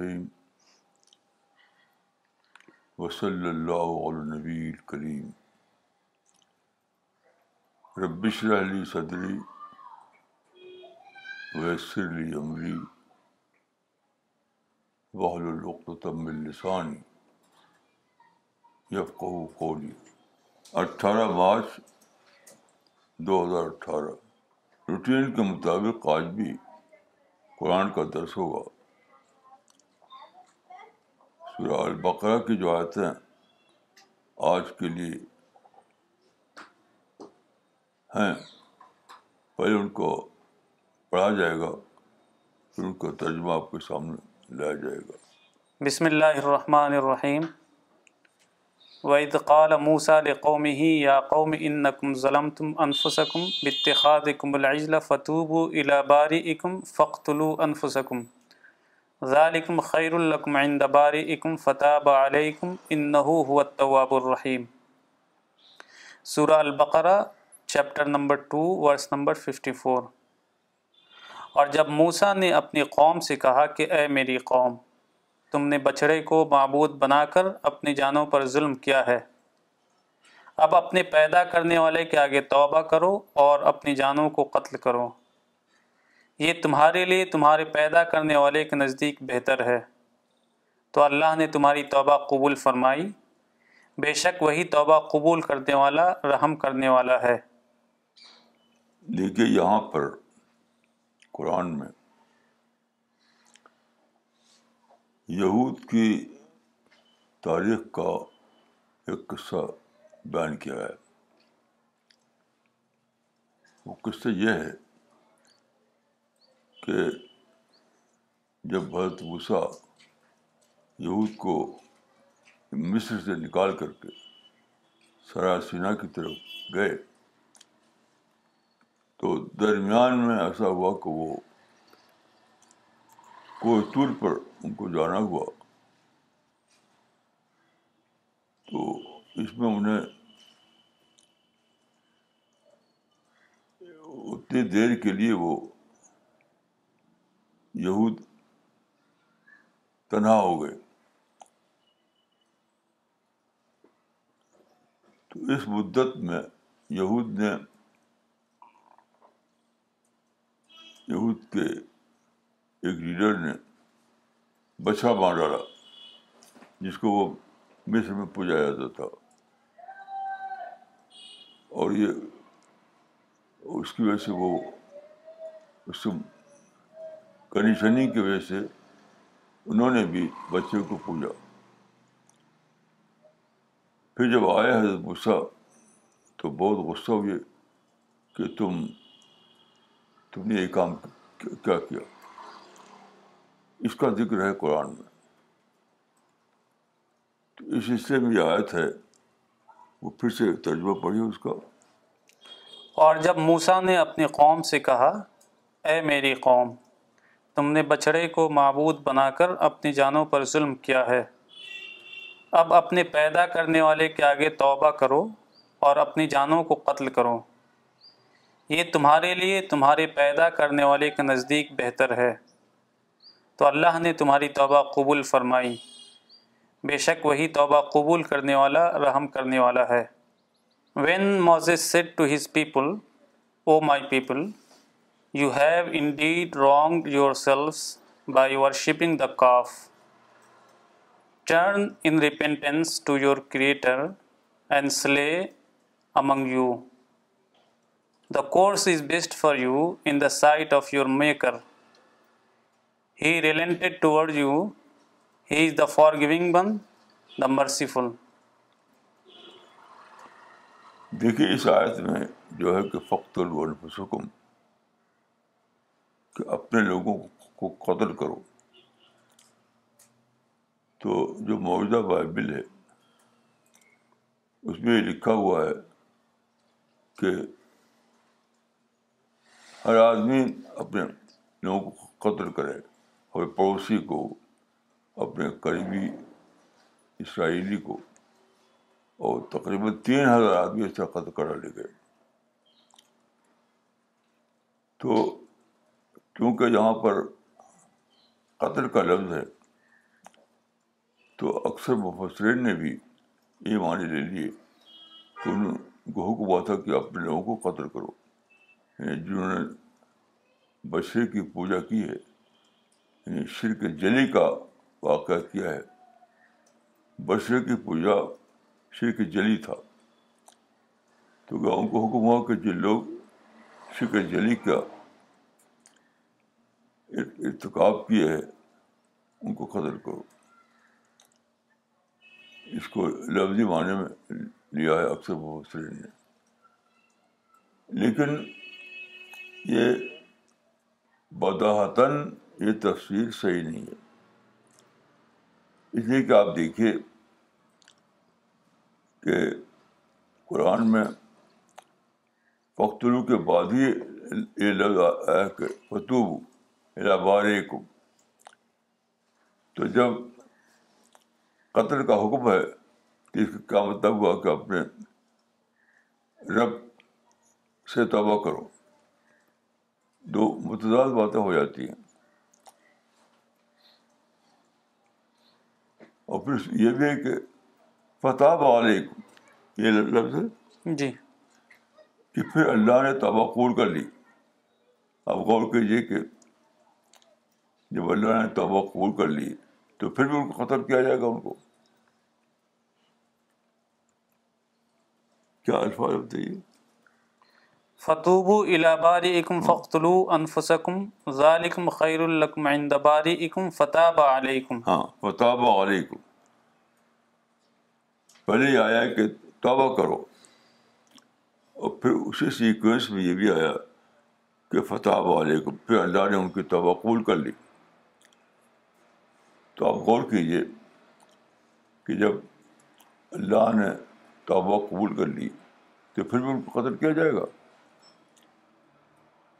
الرحیم وصلی اللہ علیہ نبی الکریم ربش علی صدری ویسر علی عمری وحل العقتم السانی یفقہ قولی اٹھارہ مارچ دو ہزار اٹھارہ. روٹین کے مطابق آج بھی قرآن کا درس ہوگا. سورہ البقرہ کی جو آیتیں آج کے لیے ہیں، پہلے ان کو پڑھا جائے گا، پھر ان کا ترجمہ آپ کے سامنے لایا جائے گا۔ بسم اللہ الرحمن الرحیم۔ وَإِذْ قَالَ مُوسَى لِقَوْمِهِ يَا قَوْمِ إِنَّكُمْ ظَلَمْتُمْ أَنفُسَكُمْ بِاتِّخَاذِكُمُ الْعِجْلَ فَتُوبُوا إِلَى بَارِئِكُمْ فَاقْتُلُوا أَنفُسَكُمْ۔ ذَلِكُمْ خَيْرٌ لَكُمْ عِنْدَ بَارِئِكُمْ فَتَابَ عَلَيْكُمْ إِنَّهُ هُوَ التَّوَّابُ الرَّحِيمُ سورہ البقرہ، chapter number two verse number fifty four اور جب موسیٰ نے اپنی قوم سے کہا کہ اے میری قوم، تم نے بچڑے کو معبود بنا کر اپنی جانوں پر ظلم کیا ہے۔ اب اپنے پیدا کرنے والے کے آگے توبہ کرو اور اپنی جانوں کو قتل کرو۔ یہ تمہارے لیے تمہارے پیدا کرنے والے کے نزدیک بہتر ہے۔ تو اللہ نے تمہاری توبہ قبول فرمائی۔ بے شک وہی توبہ قبول کرنے والا، رحم کرنے والا ہے۔ دیکھیے یہاں پر قرآن میں یہود کی تاریخ کا ایک قصہ بیان کیا ہے۔ وہ قصہ یہ ہے کہ جب بھرت بھوسا یہود کو مصر سے نکال کر کے سینا کی طرف گئے، تو درمیان میں ایسا ہوا کہ وہ کوئی طور پر ان کو جانا ہوا۔ تو اس میں انہیں اتنی دیر کے لیے وہ یہود تنہا ہو گئے۔ تو اس مدت میں یہود نے یہود کے ایک لیڈر نے بچھا مار ڈالا، جس کو وہ مصر میں پوجا جاتا تھا۔ اور یہ اس کی وجہ سے وہ اس کنڈیشننگ کی وجہ سے انہوں نے بھی بچے کو پوجا پھر جب آیا حضرت غصہ تو بہت غصہ ہوئے کہ تم تم نے یہ کام کیا کیا اس کا ذکر ہے قرآن میں تو اس حصے میں یہ آیت ہے وہ پھر سے ترجمہ پڑھی اس کا اور جب موسا نے اپنی قوم سے کہا اے میری قوم تم نے بچڑے کو معبود بنا کر اپنی جانوں پر ظلم کیا ہے۔ اب اپنے پیدا کرنے والے کے آگے توبہ کرو اور اپنی جانوں کو قتل کرو۔ یہ تمہارے لیے تمہارے پیدا کرنے والے کے نزدیک بہتر ہے۔ تو اللہ نے تمہاری توبہ قبول فرمائی۔ بے شک وہی توبہ قبول کرنے والا رحم کرنے والا ہے۔ When Moses said to his people O my people you have indeed wrong yourselves by worshipping the calf turn in repentance to your creator and slay among you the course is best for you in the sight of your maker he relented toward you he is the forgiving one the merciful دیکھیے اس آیت میں جو ہے کہ فخت الفسکم کہ اپنے لوگوں کو قتل کرو۔ تو جو موجودہ بائبل ہے، اس میں یہ لکھا ہوا ہے کہ ہر آدمی اپنے لوگوں کو قتل کرے اور پڑوسی کو، اپنے قریبی اسرائیلی کو، اور تقریباً تین ہزار آدمی ایسا قتل کرا لے گئے۔ تو کیونکہ یہاں پر قتل کا لفظ ہے، تو اکثر مفسرین نے بھی یہ معنی لے لیے کہ ان کو حکم ہوا تھا کہ اپنے لوگوں کو قتل کرو۔ یعنی جنہوں نے بشرے کی پوجا کی ہے یعنی شرک جلی کا واقعہ کیا ہے۔ بشرے کی پوجا شرک جلی تھا۔ تو ان کو حکم ہوا کہ جن لوگ شرک جلی کا ارتکاب کیے ہے ان کو قدر کرو اس کو لفظی معنی میں لیا ہے، اکثر مبصرین نے لیکن یہ بداحتاً یہ تصویر صحیح نہیں ہے۔ اس لیے کہ آپ دیکھیے کہ قرآن میں پختلو کے بعد ہی یہ لفظ آیا کہ فتوب الابار تو جب قتل کا حکم ہے تو اس کا کیا مطلب ہوا کہ اپنے رب سے توبہ کرو دو متضاد باتیں ہو جاتی ہیں۔ اور پھر یہ بھی ہے کہ فتح علیکم یہ لفظ ہے۔ جی۔ کہ پھر اللہ نے توبہ قبول کر لی۔ اب غور کیجیے کہ جب اللہ نے توبہ قبول کر لی تو پھر بھی ان کو قتل کیا جائے گا ان کو؟ کیا الفاظ بتائیے فتوبو الاباری اکم فختلو انفسکم ذالکم خیر الکم عند باری اکم فتاب علیکم ہاں فتح علیکم پہلے یہ آیا کہ توبہ کرو۔ اور پھر اسی سیکوینس میں یہ بھی آیا کہ فتح علیکم پھر اللہ نے ان کی توبہ قبول کر لی۔ تو آپ غور کیجیے کہ جب اللہ نے توبہ قبول کر لی تو پھر بھی ان کو قتل کیا جائے گا؟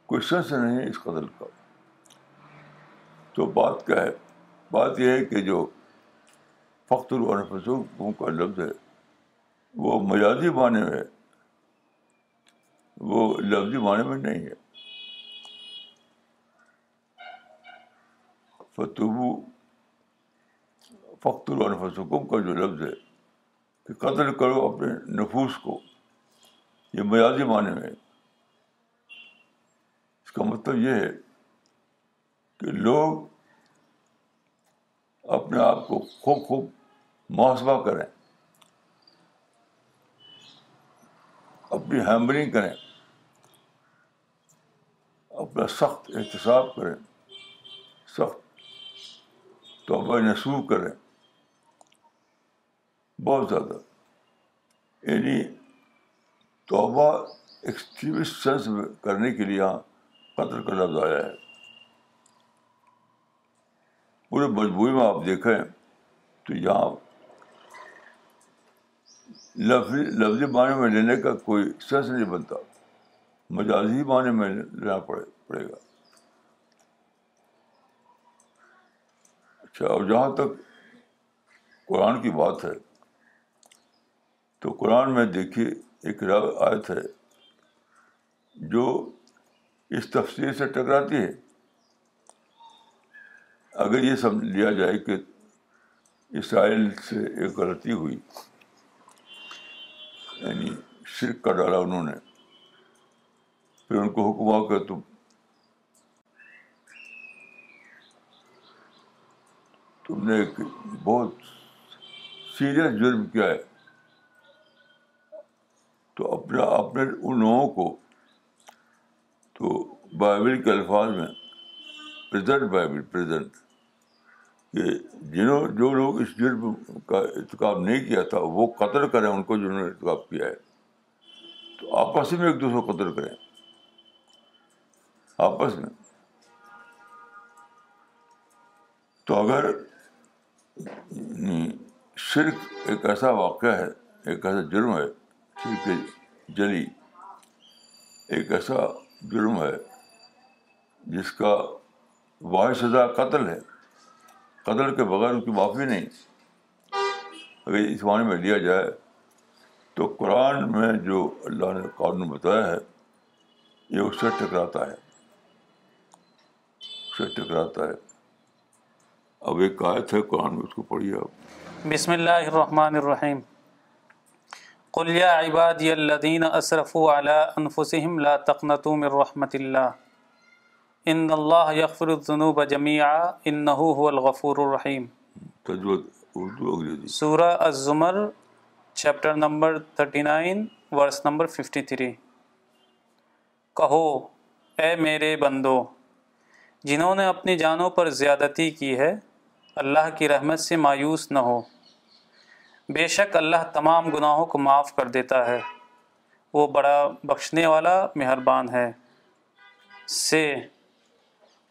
کوئی سنس نہیں ہے اس قتل کا۔ تو بات کیا ہے؟ بات یہ ہے کہ جو فخر الفسوں کا لفظ ہے، وہ مجازی معنی میں ہے۔ وہ لفظی معنی میں نہیں ہے۔ فتوبو فخر الفسکم کا جو لفظ ہے کہ قتل کرو اپنے نفوس کو۔ یہ میازی معنی میں اس کا مطلب یہ ہے کہ لوگ اپنے آپ کو خوب خوب محاسبہ کریں، اپنی ہیمرنگ کریں، اپنا سخت احتساب کریں، سخت توبہ نسو کریں۔ بہت زیادہ یعنی توبہ ایکسٹریمسٹ سینس میں کرنے کے لیے یہاں قطر کا لفظ آیا ہے پورے مجموعی میں آپ دیکھیں تو یہاں لفظی لفظی معنی میں لینے کا کوئی سینس نہیں بنتا مجازی معنی میں لینا پڑے پڑے گا اچھا اور جہاں تک قرآن کی بات ہے تو قرآن میں دیکھیے ایک آیت ہے جو اس تفصیل سے ٹکراتی ہے۔ اگر یہ سمجھ لیا جائے کہ اسرائیل سے ایک غلطی ہوئی یعنی شرک کا ڈالا انہوں نے، پھر ان کو حکم ہوا کہ تم تم نے ایک بہت سیریس جرم کیا ہے۔ تو اپنا اپنے ان لوگوں کو تو بائبل کے الفاظ میں پریزنٹ بائبل پریزنٹ کہ جنہوں جو لوگ اس جرم کا ارتکاب نہیں کیا تھا، وہ قتل کریں ان کو جنہوں نے ارتکاب کیا ہے۔ تو آپس میں ایک دوسرے کو قتل کریں۔ آپس میں۔ تو اگر یعنی شرک ایک ایسا واقعہ ہے، ایک ایسا جرم ہے شرک جلی ایک ایسا جرم ہے جس کا واحد سزا قتل ہے۔ قتل کے بغیر اس کی معافی نہیں۔ اگر اس معنی میں لیا جائے تو قرآن میں جو اللہ نے قانون بتایا ہے، یہ اس سے ٹکراتا ہے۔ اس سے ٹکراتا ہے۔ اب ایک آیت ہے، قرآن میں اس کو پڑھیے آپ۔ بسم اللہ الرحمن الرحیم۔ قل یا عبادی الذین اسرفوا علی انفسهم لا تقنطوا من رحمت اللہ ان اللہ یغفر الذنوب جميعا انہ هو الغفور الرحیم سورہ الزمر چیپٹر نمبر 39 ورس نمبر 53 کہو اے میرے بندو جنہوں نے اپنی جانوں پر زیادتی کی ہے اللہ کی رحمت سے مایوس نہ ہو۔ بے شک اللہ تمام گناہوں کو معاف کر دیتا ہے۔ وہ بڑا بخشنے والا مہربان ہے۔ سے،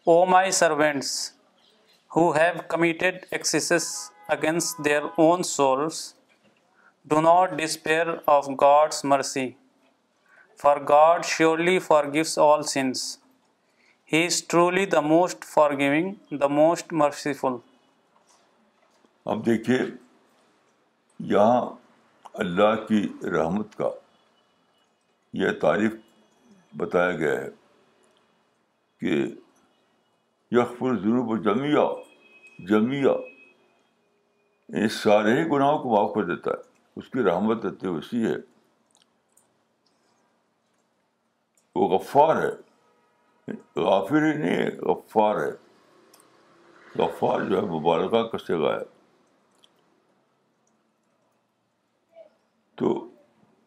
O my servants, who have committed excesses against their own souls do not despair of God's mercy. For God surely forgives all sins he is truly the most forgiving the most merciful. اب دیکھیے یہاں اللہ کی رحمت کا یہ تعریف بتایا گیا ہے کہ یکفر ضرور جمیا جمیا ان یعنی سارے ہی گناہوں کو معاف کر دیتا ہے، اس کی رحمت اتنی وسیع ہے۔ وہ غفار ہے، غافر ہی نہیں ہے، غفار ہے۔ غفار جو ہے، مبالغہ کا سگا ہے تو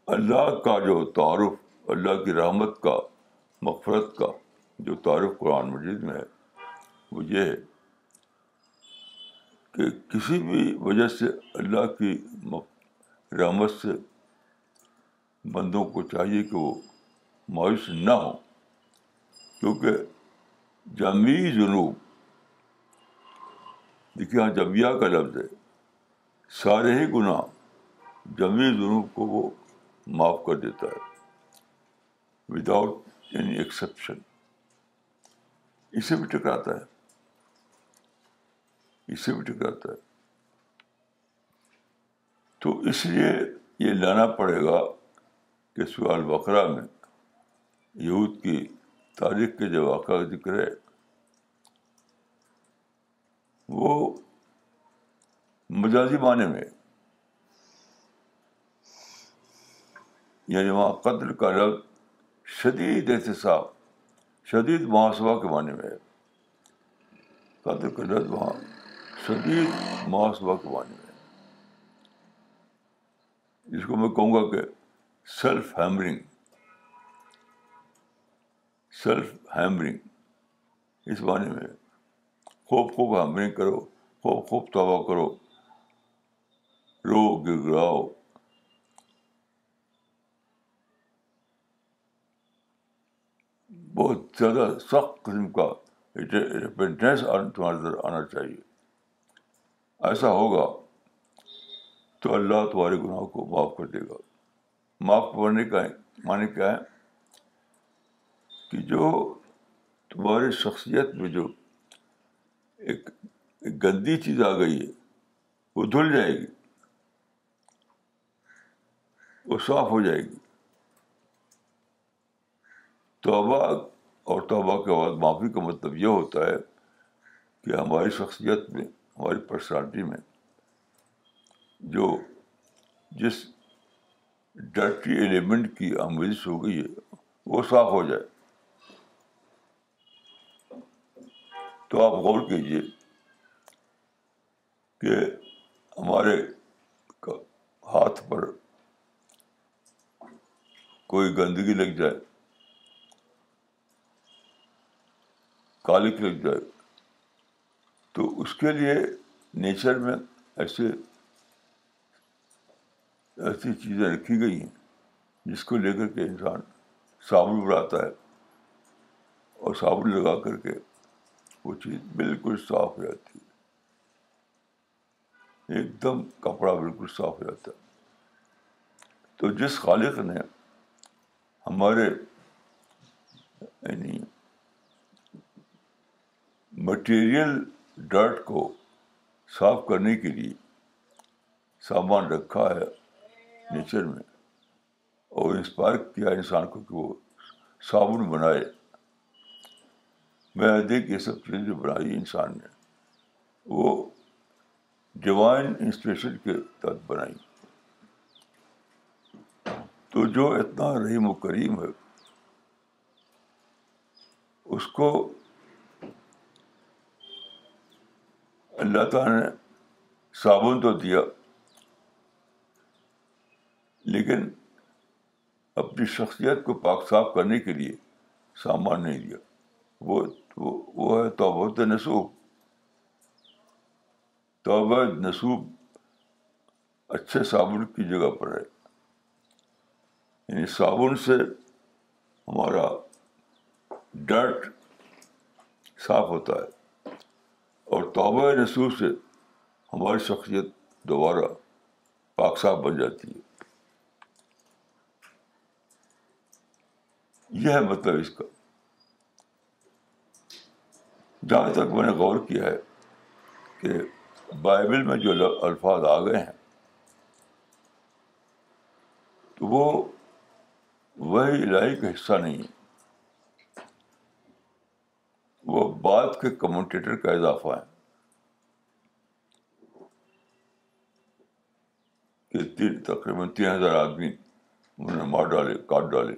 اللہ کا جو تعارف، اللہ کی رحمت کا، مغفرت کا جو تعارف قرآن مجید میں ہے، وہ یہ ہے کہ کسی بھی وجہ سے اللہ کی رحمت سے بندوں کو چاہیے کہ وہ مایوس نہ ہو کیونکہ جمی جنوب، دیکھیے یہاں جمعہ کا لفظ ہے، سارے ہی گناہ جمی جنوب کو وہ معاف کر دیتا ہے۔ وداؤٹ اینی ایکسیپشن اسے بھی ٹکراتا ہے۔ اسے بھی ٹکراتا ہے۔ تو اس لیے یہ لانا پڑے گا کہ سوال بقرہ میں یہود کی تاریخ کے جو واقعہ ذکر ہے، وہ مجازی معنی میں یعنی وہاں قتل کا لفظ شدید احتساب، شدید محاسبہ کے معنی میں ہے۔ قتل کا لفظ وہاں شدید محاسبہ کے معنی میں ہے۔ جس کو میں کہوں گا کہ سیلف ہیمرنگ سیلف ہیمرنگ اس معنی میں خوب خوب ہیمرنگ کرو، خوب خوب توبہ کرو۔ رو گراؤ بہت زیادہ سخت قسم کا ریپینٹنس تمہارے اندر آنا چاہیے ایسا ہوگا تو اللہ تمہارے گناہوں کو معاف کر دے گا معاف کرنے کا معنی کیا ہے کہ جو تمہاری شخصیت میں جو ایک گندی چیز آ گئی ہے وہ دھل جائے گی وہ صاف ہو جائے گی توبہ اور توبہ کے بعد معافی کا مطلب یہ ہوتا ہے کہ ہماری شخصیت میں، ہماری پرسنالٹی میں جو جس ڈرٹی ایلیمنٹ کی آموزش ہو گئی ہے، وہ صاف ہو جائے۔ تو آپ غور کیجیے کہ ہمارے ہاتھ پر کوئی گندگی لگ جائے۔ کالک لگ جائے۔ تو اس کے لیے نیچر میں ایسے، ایسی چیزیں رکھی گئی ہیں جس کو لے کر کے انسان صابن بناتا ہے اور صابن لگا کر کے وہ چیز بالکل صاف ہو جاتی ہے۔ ایک دم کپڑا بالکل صاف ہو جاتا ہے۔ تو جس خالق نے ہمارے یعنی مٹیریل ڈرٹ کو صاف کرنے کے لیے سامان رکھا ہے نیچر میں اور انسپائر کیا انسان کو کہ وہ صابن بنائے۔ میں دیکھ یہ سب چیزیں جو بنائی انسان نے، وہ ڈیوائن انسپریشن کے تحت بنائی۔ تو جو اتنا رحیم و کریم ہے، اس کو اللہ تعالیٰ نے صابن تو دیا، لیکن اپنی شخصیت کو پاک صاف کرنے کے لیے سامان نہیں دیا۔ وہ وہ ہے توبت نصوب۔ توبہ نصوب اچھے صابن کی جگہ پر ہے۔ یعنی صابن سے ہمارا ڈرٹ صاف ہوتا ہے۔ اور توبہ نصوب سے ہماری شخصیت دوبارہ پاک صاف بن جاتی ہے۔ یہ ہے مطلب اس کا۔ جہاں تک میں نے غور کیا ہے کہ بائبل میں جو الفاظ آ گئے ہیں، تو وہ وہی الہی کا حصہ نہیں ہے۔ وہ بات کے کمنٹیٹر کا اضافہ ہے کہ تین تقریباً تین ہزار آدمی انہوں نے مار ڈالے، کاٹ ڈالے۔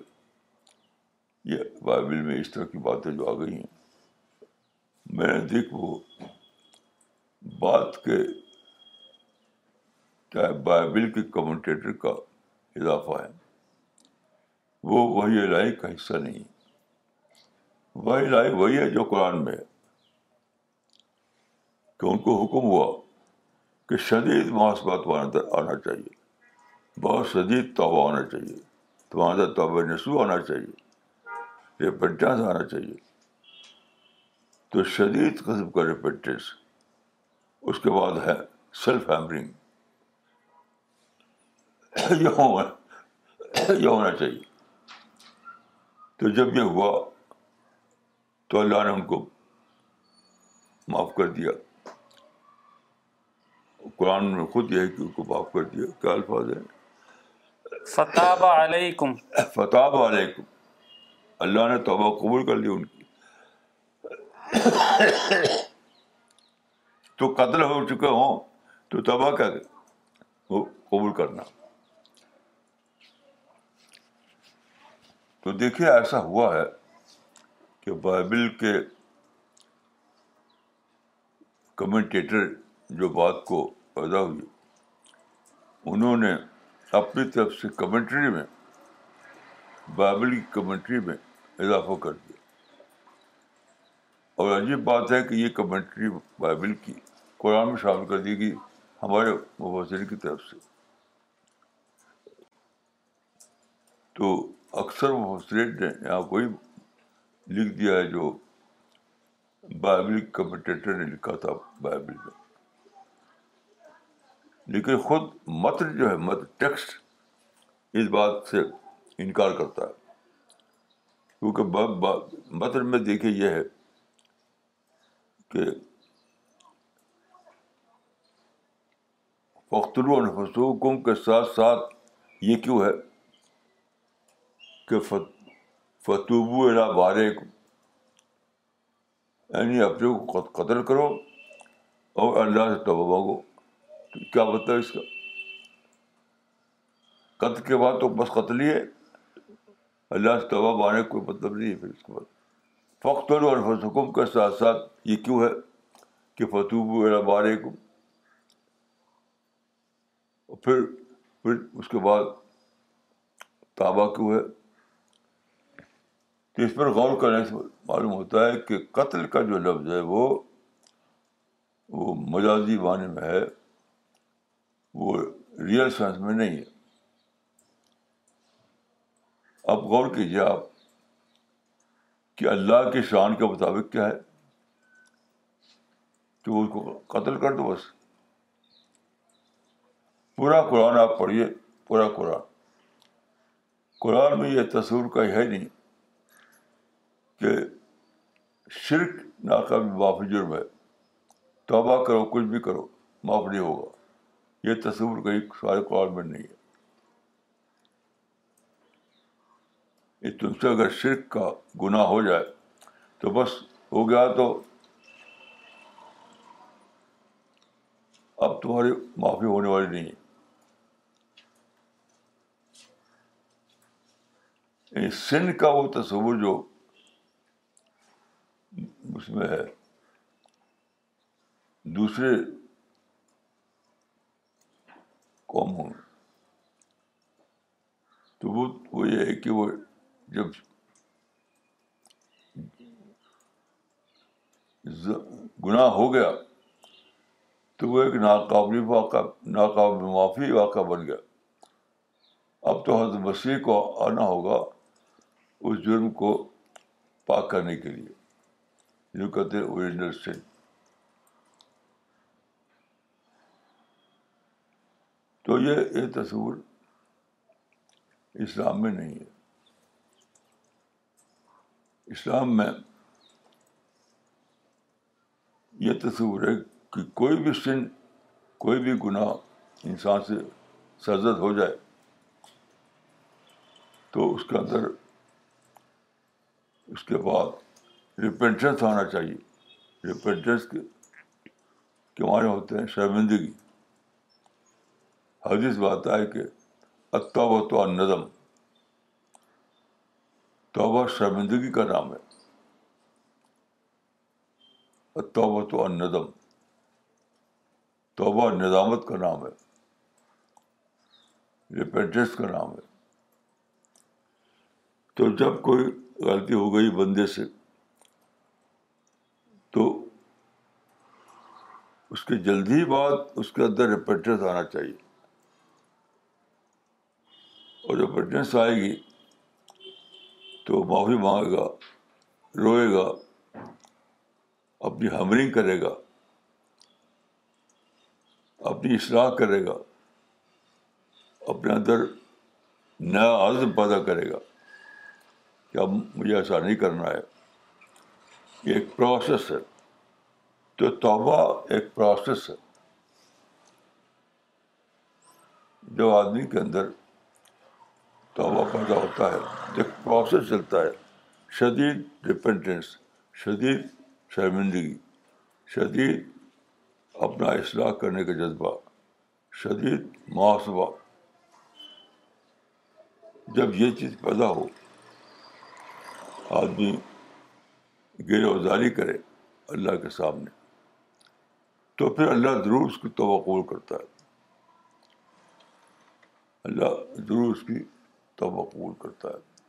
یہ بائبل میں اس طرح کی باتیں جو آ گئی ہیں۔ میں نے دیکھ وہ بات کے چاہے بائبل کے کمنٹیٹر کا اضافہ ہے۔ وہ وہی الہی کا حصہ نہیں وہی الہی وہی ہے جو قرآن میں ہے۔ کہ ان کو حکم ہوا کہ شدید محاسبات آنا چاہیے۔ بہت شدید توبہ آنا چاہیے۔ تمہارا توبہ نسو آنا چاہیے۔ ریپنٹنس آنا چاہیے۔ تو شدید قسم کا ریپنٹنس اس کے بعد ہے سیلف ہیمرنگ یہ ہونا چاہیے۔ تو جب یہ ہوا تو اللہ نے ان کو معاف کر دیا۔ قرآن میں خود یہ ہے کہ ان کو معاف کر دیا۔ کیا الفاظ ہے فتح علیکم فتح علیکم اللہ نے توبہ قبول کر لی ان کی۔ تو قتل ہو چکے ہوں تو توبہ کیا قبول کرنا۔ تو دیکھیے ایسا ہوا ہے۔ کہ بائبل کے کمنٹیٹر جو بات کو پیدا ہوئی، انہوں نے اپنی طرف سے کمنٹری میں، بائبل کی کمنٹری میں اضافہ کر دیا۔ اور عجیب بات ہے کہ یہ کمنٹری بائبل کی قرآن میں شامل کر دی گئی ہمارے مبصر کی طرف سے۔ تو اکثر محسرین نے یہاں وہی لکھ دیا ہے جو بائبل کمنٹیٹر نے لکھا تھا بائبل میں۔ لیکن خود متن جو ہے، مت ٹیکسٹ اس بات سے انکار کرتا ہے۔ کیونکہ متن میں دیکھیے یہ ہے کہ پختلو الحسوکم کے ساتھ ساتھ یہ کیوں ہے کہ فتوبو الا بارے کو یعنی اپنے کو قتل کرو اور اللہ سے توبہ مانگو۔ تو کیا مطلب اس کا؟ قتل کے بعد تو بس قتل ہی ہے۔ اللہ سے توبہ مانے کوئی مطلب نہیں ہے پھر اس کے بعد۔ فخت اور حکم کے ساتھ ساتھ یہ کیوں ہے کہ فتوب الا بارے کو پھر پھر اس کے بعد تابہ کیوں ہے؟ تو اس پر غور کرنے سے معلوم ہوتا ہے کہ قتل کا جو لفظ ہے وہ وہ مجازی معنی میں ہے، وہ ریئل سینس میں نہیں ہے۔ اب غور کیجیے آپ کہ اللہ کی شان کے مطابق کیا ہے۔ تو اس کو قتل کر دو بس۔ پورا قرآن آپ پڑھیے، پورا قرآن۔ قرآن میں یہ تصور کا ہے نہیں۔ کہ شرک ناکامی معافی جرم ہے۔ توبہ کرو، کچھ بھی کرو، معاف نہیں ہوگا۔ یہ تصور کہیں سارے قرآن میں نہیں ہے۔ تم سے اگر شرک کا گناہ ہو جائے تو بس ہو گیا تو اب تمہاری معافی ہونے والی نہیں ہے۔ یعنی سن کا وہ تصور جو اس میں ہے۔ دوسرے قوموں میں تو وہ یہ ہے کہ وہ جب گناہ ہو گیا، تو وہ ایک ناقابل واقع، ناقابل معافی واقعہ بن گیا۔ اب تو حضرت مسیح کو آنا ہوگا، اس جرم کو پاک کرنے کے لیے۔ جو کہتے ہیں اوریجنل سن تو یہ یہ تصور اسلام میں نہیں ہے اسلام میں یہ تصور ہے کہ کوئی بھی سن کوئی بھی گناہ انسان سے سرزد ہو جائے تو اس کے اندر اس کے بعد ریپینٹنس آنا چاہیے۔ ریپینٹنس کے معنی ہوتے ہیں؟ شرمندگی۔ حدیث بات ہے کہ اتوبہ تو نظم توبہ شرمندگی کا نام ہے۔ توبہ تو الندم۔ توبہ نظامت کا نام ہے۔ ریپیٹس کا نام ہے۔ تو جب کوئی غلطی ہو گئی بندے سے تو اس کے جلدی بعد اس کے اندر ریپیٹنس آنا چاہیے۔ اور ریپیٹنس آئے گی تو معافی مانگے گا، روئے گا، اپنی ہمرنگ کرے گا، اپنی اصلاح کرے گا، اپنے اندر نیا عزم پیدا کرے گا کہ اب مجھے ایسا نہیں کرنا ہے۔ یہ ایک پروسیس ہے۔ تو توبہ ایک پروسیس ہے۔ جو آدمی کے اندر توبہ پیدا ہوتا ہے، ایک پروسیس چلتا ہے۔ شدید ریپینٹنس شدید شرمندگی، شدید اپنا اصلاح کرنے کا جذبہ، شدید محاسبہ۔ جب یہ چیز پیدا ہو، آدمی گیر وزاری کرے اللہ کے سامنے۔ تو پھر اللہ ضرور اس کی توبہ قبول کرتا ہے۔ اللہ ضرور اس کی توبہ قبول کرتا ہے۔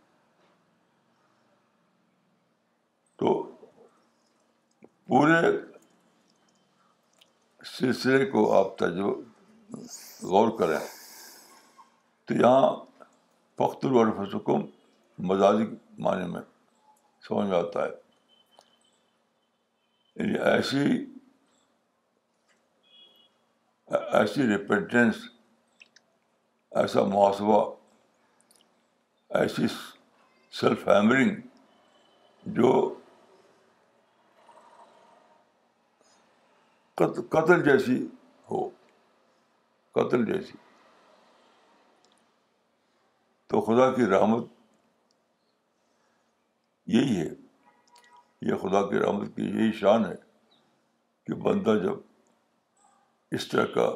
تو پورے سلسلے کو آپ تجو غور کریں تو یہاں فخت الفسکم مزاجی معنی میں سمجھ میں آتا ہے۔ یعنی ایسی ایسی ریپینٹنس ایسا محاسبہ، ایسی سیلف ہیمرنگ جو قتل جیسی ہو، قتل جیسی۔ تو خدا کی رحمت یہی ہے، یہ خدا کی رحمت کی یہی شان ہے کہ بندہ جب اس طرح کا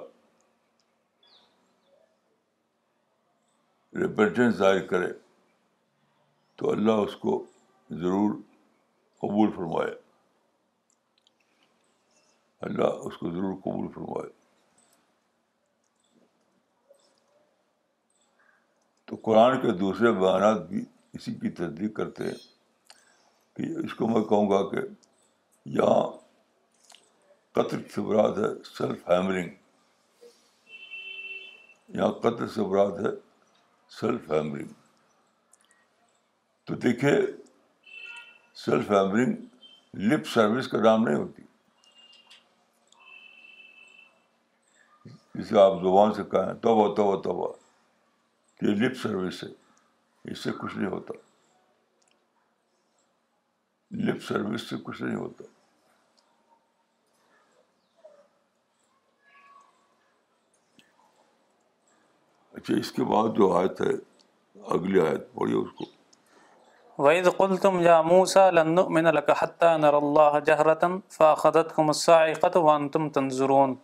ریپرٹنس ظاہر کرے تو اللہ اس کو ضرور قبول فرمائے۔ اللہ اس کو ضرور قبول فرمائے۔ تو قرآن کے دوسرے بیانات بھی اسی کی تصدیق کرتے ہیں کہ اس کو میں کہوں گا کہ یہاں قطر سے براد ہے سیلف ہیمرنگ یہاں قطر سے براد ہے سیلف ہیمرنگ تو دیکھیے سیلف ہیمرنگ لپ سروس کا نام نہیں ہوتی۔ جسے آپ زبان سے کہیں، توبہ توبہ توبہ، یہ لپ سروس ہے، اس سے کچھ نہیں ہوتا۔ لپ سروس سے کچھ نہیں ہوتا۔ اچھا اس کے بعد جو آیت ہے اگلی آیت پڑھیے اس کو۔ وَإِذْ قُلْتُمْ يَا مُوسَى لَن نُؤْمِنَ لَكَ حَتَّى نَرَ اللَّهَ جَهْرَةً فَأَخَذَتْكُمُ الصَّاعِقَةُ وَأَنْتُمْ تَنظُرُونَ.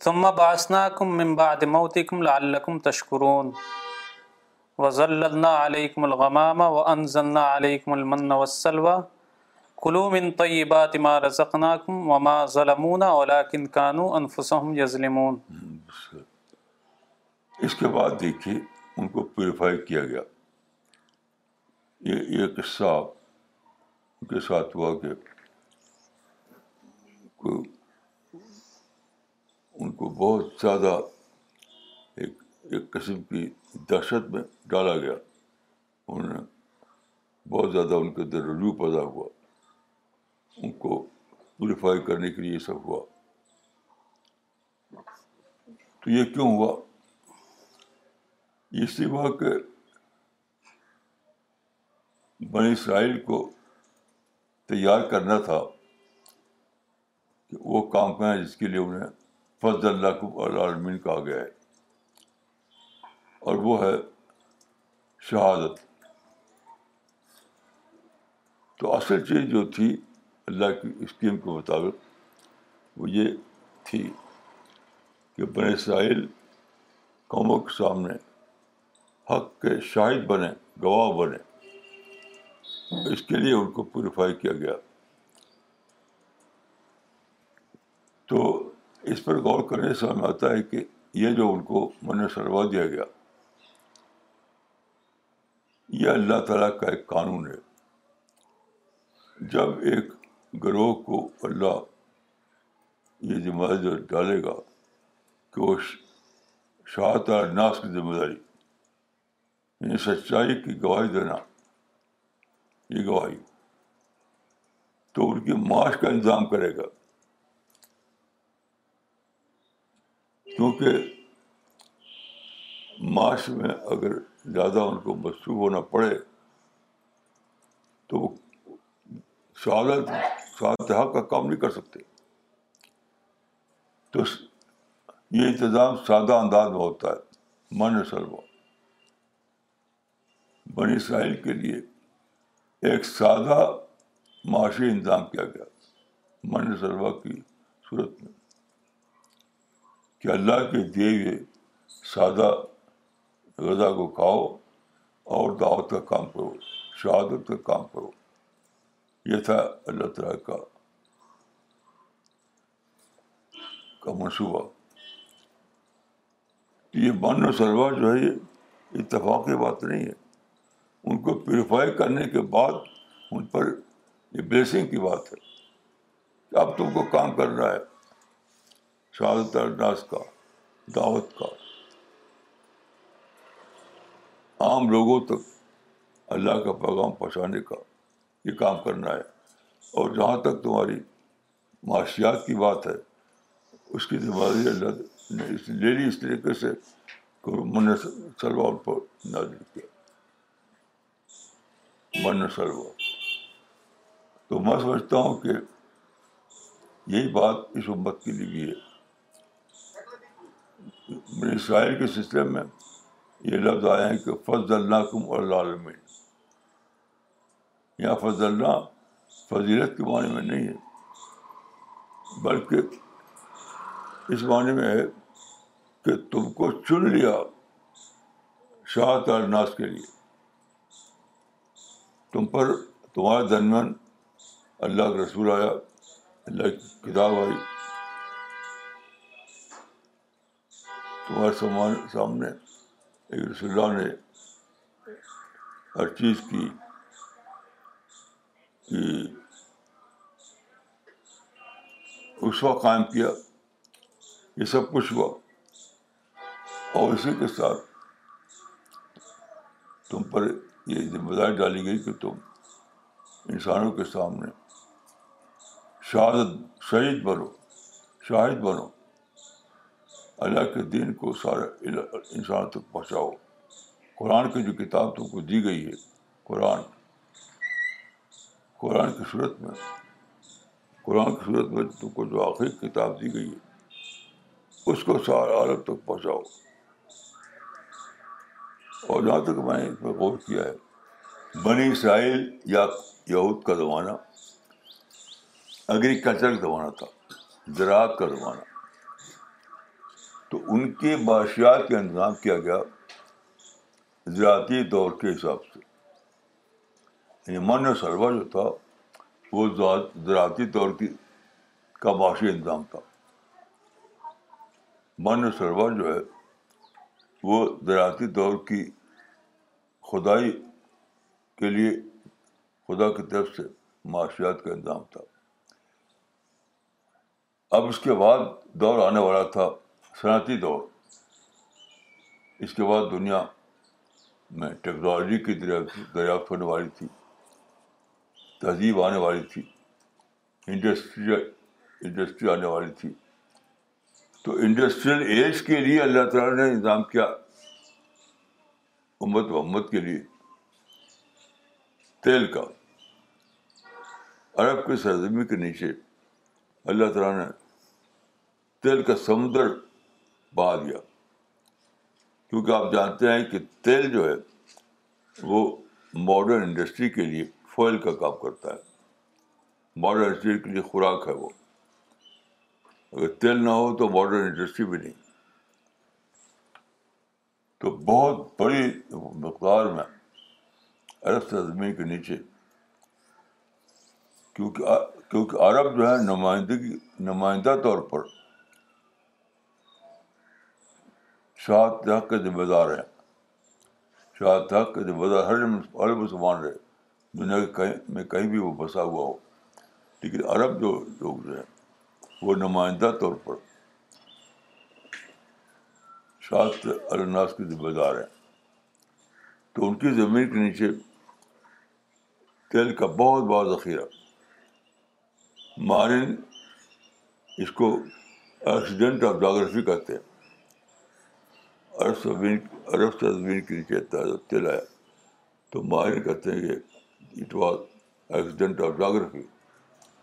ثم بعثناكم من بعد موتكم لعلكم تشكرون. وظللنا عليكم الغمام وأنزلنا عليكم المن والسلوى كلوا من طيبات ما رزقناكم وما ظلمونا ولكن كانوا أنفسهم يظلمون. اس کے بعد دیکھیے ان کو پیوریفائی کیا گیا۔ یہ یہ قصہ ان کے ساتھ ہوا کہ ان کو بہت زیادہ ایک ایک قسم کی دہشت میں ڈالا گیا۔ انہوں نے بہت زیادہ ان کے اندر رجوع پیدا ہوا۔ ان کو پیوریفائی کرنے کے لیے یہ سب ہوا۔ تو یہ کیوں ہوا؟ اس لیے کہ بنی اسرائیل کو تیار کرنا تھا کہ وہ کام کریں، جس کے لیے انہیں فضل اللہ کو العالمین کہا گیا ہے۔ اور وہ ہے شہادت۔ تو اصل چیز جو تھی اللہ کی اسکیم کے مطابق وہ یہ تھی کہ بن اسرائیل قوموں کے سامنے حق کے شاہد بنے، گواہ بنے۔ اس کے لیے ان کو پیوریفائی کیا گیا۔ تو اس پر غور کرنے سے ہمیں آتا ہے کہ یہ جو ان کو من سروا دیا گیا، یہ اللہ تعالیٰ کا ایک قانون ہے۔ جب ایک گروہ کو اللہ یہ ذمہ داری ڈالے گا کہ وہ شاہت ناس کی ذمہ داری یعنی سچائی کی گواہی دینا، یہ گواہی۔ تو ان کی معاش کا انتظام کرے گا۔ کیونکہ معاش میں اگر زیادہ ان کو مصروف ہونا پڑے، تو وہ شہادت شہادت حق کا کام نہیں کر سکتے۔ تو یہ انتظام سادہ انداز میں ہوتا ہے من سلوا بنی اسرائیل کے لیے ایک سادہ معاشی انتظام کیا گیا۔ من سلوا کی صورت میں۔ کہ اللہ کے دیے ہوئے سادہ غذا کو کھاؤ اور دعوت کا کام کرو، شہادت کا کام کرو۔ یہ تھا اللہ تعالیٰ کا کا منصوبہ۔ یہ من و سلوا جو ہے، یہ اتفاقی بات نہیں ہے۔ ان کو پیوریفائی کرنے کے بعد ان پر یہ بلیسنگ کی بات ہے کہ اب تم کو کام کرنا ہے شہادت الناس کا، دعوت کا۔ عام لوگوں تک اللہ کا پیغام پہنچانے کا یہ کام کرنا ہے۔ اور جہاں تک تمہاری معاشیات کی بات ہے، اس کی ذمہ داری اللہ نے لے لی اس طریقے سے کہ من پر نازل کیا۔ من سلوا تو میں سمجھتا ہوں کہ یہی بات اس امت کے لیے بھی ہے۔ اسرائیل کے سلسلے میں یہ لفظ آئے ہیں کہ فض اللہ کم اللہ یہاں فض اللہ فضیلت کے معنی میں نہیں ہے، بلکہ اس معنی میں ہے کہ تم کو چن لیا شاہت الناس کے لیے۔ تم پر تمہارے درمیان اللہ کا رسول آیا، اللہ کی کتاب آئی۔ تمہارے سامنے ایک رسول اللہ نے ہر چیز کی وقت قائم کیا۔ یہ سب کچھ ہوا۔ اور اسی کے ساتھ تم پر یہ ذمہ داری ڈالی گئی کہ تم انسانوں کے سامنے شہادت، شہید بنو، شاہد بنو۔ اللہ کے دین کو سارے انسان تک پہنچاؤ۔ قرآن کی جو کتاب تم کو دی گئی ہے، قرآن۔ قرآن کی صورت میں، قرآن کی صورت میں تم کو جو آخری کتاب دی گئی ہے، اس کو سارے عالم تک پہنچاؤ۔ اور جہاں تک میں نے اس میں غور کیا ہے، بنی اسرائیل یا یہود کا زمانہ ایگریکلچر کا زمانہ تھا، زراعت کا زمانہ۔ تو ان کی معاشیات کا انتظام کیا گیا زراعتی دور کے حساب سے۔ یعنی من و جو تھا، وہ زراعتی طور کی، کا معاشی انتظام تھا۔ من و جو ہے وہ زراعتی دور کی خدائی کے لیے خدا کی طرف سے معاشیات کا انتظام تھا۔ اب اس کے بعد دور آنے والا تھا، صنعتی دور۔ اس کے بعد دنیا میں ٹیکنالوجی کی دریافت ہونے والی تھی، تہذیب آنے والی تھی انڈسٹریل انڈسٹری آنے والی تھی۔ تو انڈسٹریل ایج کے لیے اللہ تعالیٰ نے انتظام کیا، امت محمد کے لیے۔ تیل کا۔ عرب کے سرزمی کے نیچے اللہ تعالیٰ نے تیل کا سمندر بہا دیا۔ کیونکہ آپ جانتے ہیں کہ تیل جو ہے، وہ ماڈرن انڈسٹری کے لیے فوائل کا کام کرتا ہے۔ ماڈرن انڈسٹری کے لیے خوراک ہے وہ۔ اگر تیل نہ ہو تو ماڈرن انڈسٹری بھی نہیں۔ تو بہت بڑی مقدار میں عرب زمین کے نیچے، کیونکہ کیونکہ عرب جو ہے نمائندگی، نمائندہ طور پر شاہد حق کے ذمہ دار ہیں۔ شاہد حق کے ذمہ دار، ہر ہر مسلمان رہے، دنیا کے کہیں، میں کہیں بھی وہ بسا ہوا ہو۔ لیکن عرب جو لوگ جو ہیں وہ نمائندہ طور پر شاست الناس کے ذمہ دار ہیں۔ تو ان کی زمین کے نیچے تیل کا بہت بڑا ذخیرہ۔ مارن اس کو ایکسیڈنٹ آف جاگرفی کہتے ہیں۔ عرب زمین، عرب سے زمین کے نیچے تیل آیا۔ تو ماہر کہتے ہیں کہ it was accident of geography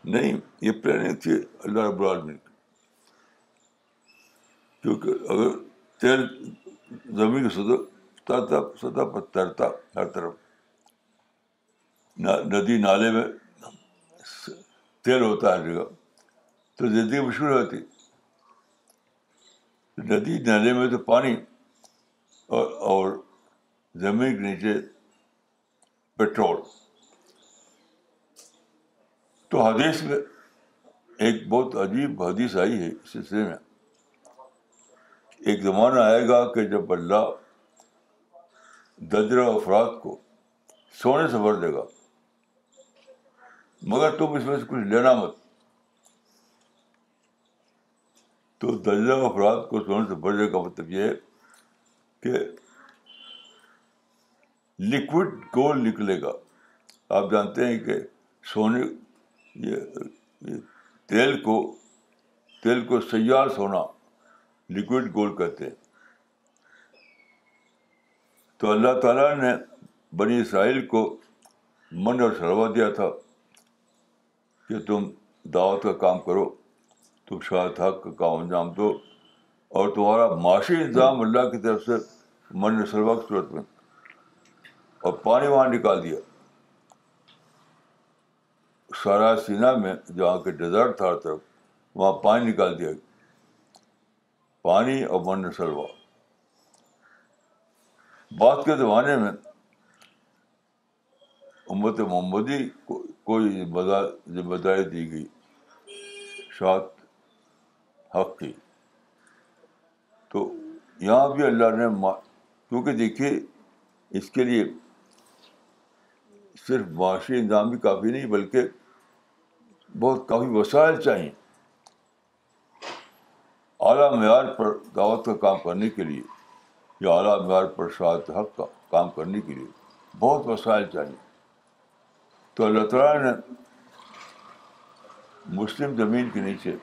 نہیں، یہ پلاننگ تھی اللہ رب العالمین کی۔ کیونکہ اگر تیل زمین کی سطح سطح پر تیرتا ہر طرف ندی، نالے میں تیل ہوتا ہے ہر جگہ، تو زندگی مشکل ہوتی ندی، نالے میں تو پانی اور اور زمین کے نیچے پیٹرول تو حدیث میں ایک بہت عجیب حدیث آئی ہے اس سلسلے میں۔ ایک زمانہ آئے گا کہ جب اللہ دجرہ افراد کو سونے سے بھر دے گا، مگر تم اس میں سے کچھ لینا مت۔ تو دجرہ افراد کو سونے سے بھر دے کا مطلب یہ ہے کہ لکوڈ گولڈ نکلے گا۔ آپ جانتے ہیں کہ سونے یہ تیل کو تیل کو سیار سونا لکوڈ گولڈ کہتے ہیں۔ تو اللہ تعالیٰ نے بنی اسرائیل کو من اور شروا دیا تھا کہ تم دعوت کا کام کرو، تم شاید حق کا کام انجام دو اور تمہارا معاشی انتظام اللہ کی طرف سے من سلوا کی صورت میں اور پانی وہاں نکال دیا۔ سارا سینا میں جہاں کے ڈیزرٹ تھا ہر طرف وہاں پانی نکال دیا۔ پانی اور من سلوا۔ بات کے زمانے میں امت محمدی کو کوئی ذمہ داری دی گئی۔ شاعت حق کی۔ تو یہاں بھی اللہ نے کیونکہ دیکھیے، اس کے لیے صرف معاشی انتظام بھی کافی نہیں، بلکہ بہت کافی وسائل چاہئیں اعلیٰ معیار پر دعوت کا کام کرنے کے لیے، یا اعلیٰ معیار پر شاعت حق کا کام کرنے کے لیے بہت وسائل چاہیے۔ تو اللہ تعالیٰ نے مسلم زمین کے نیچے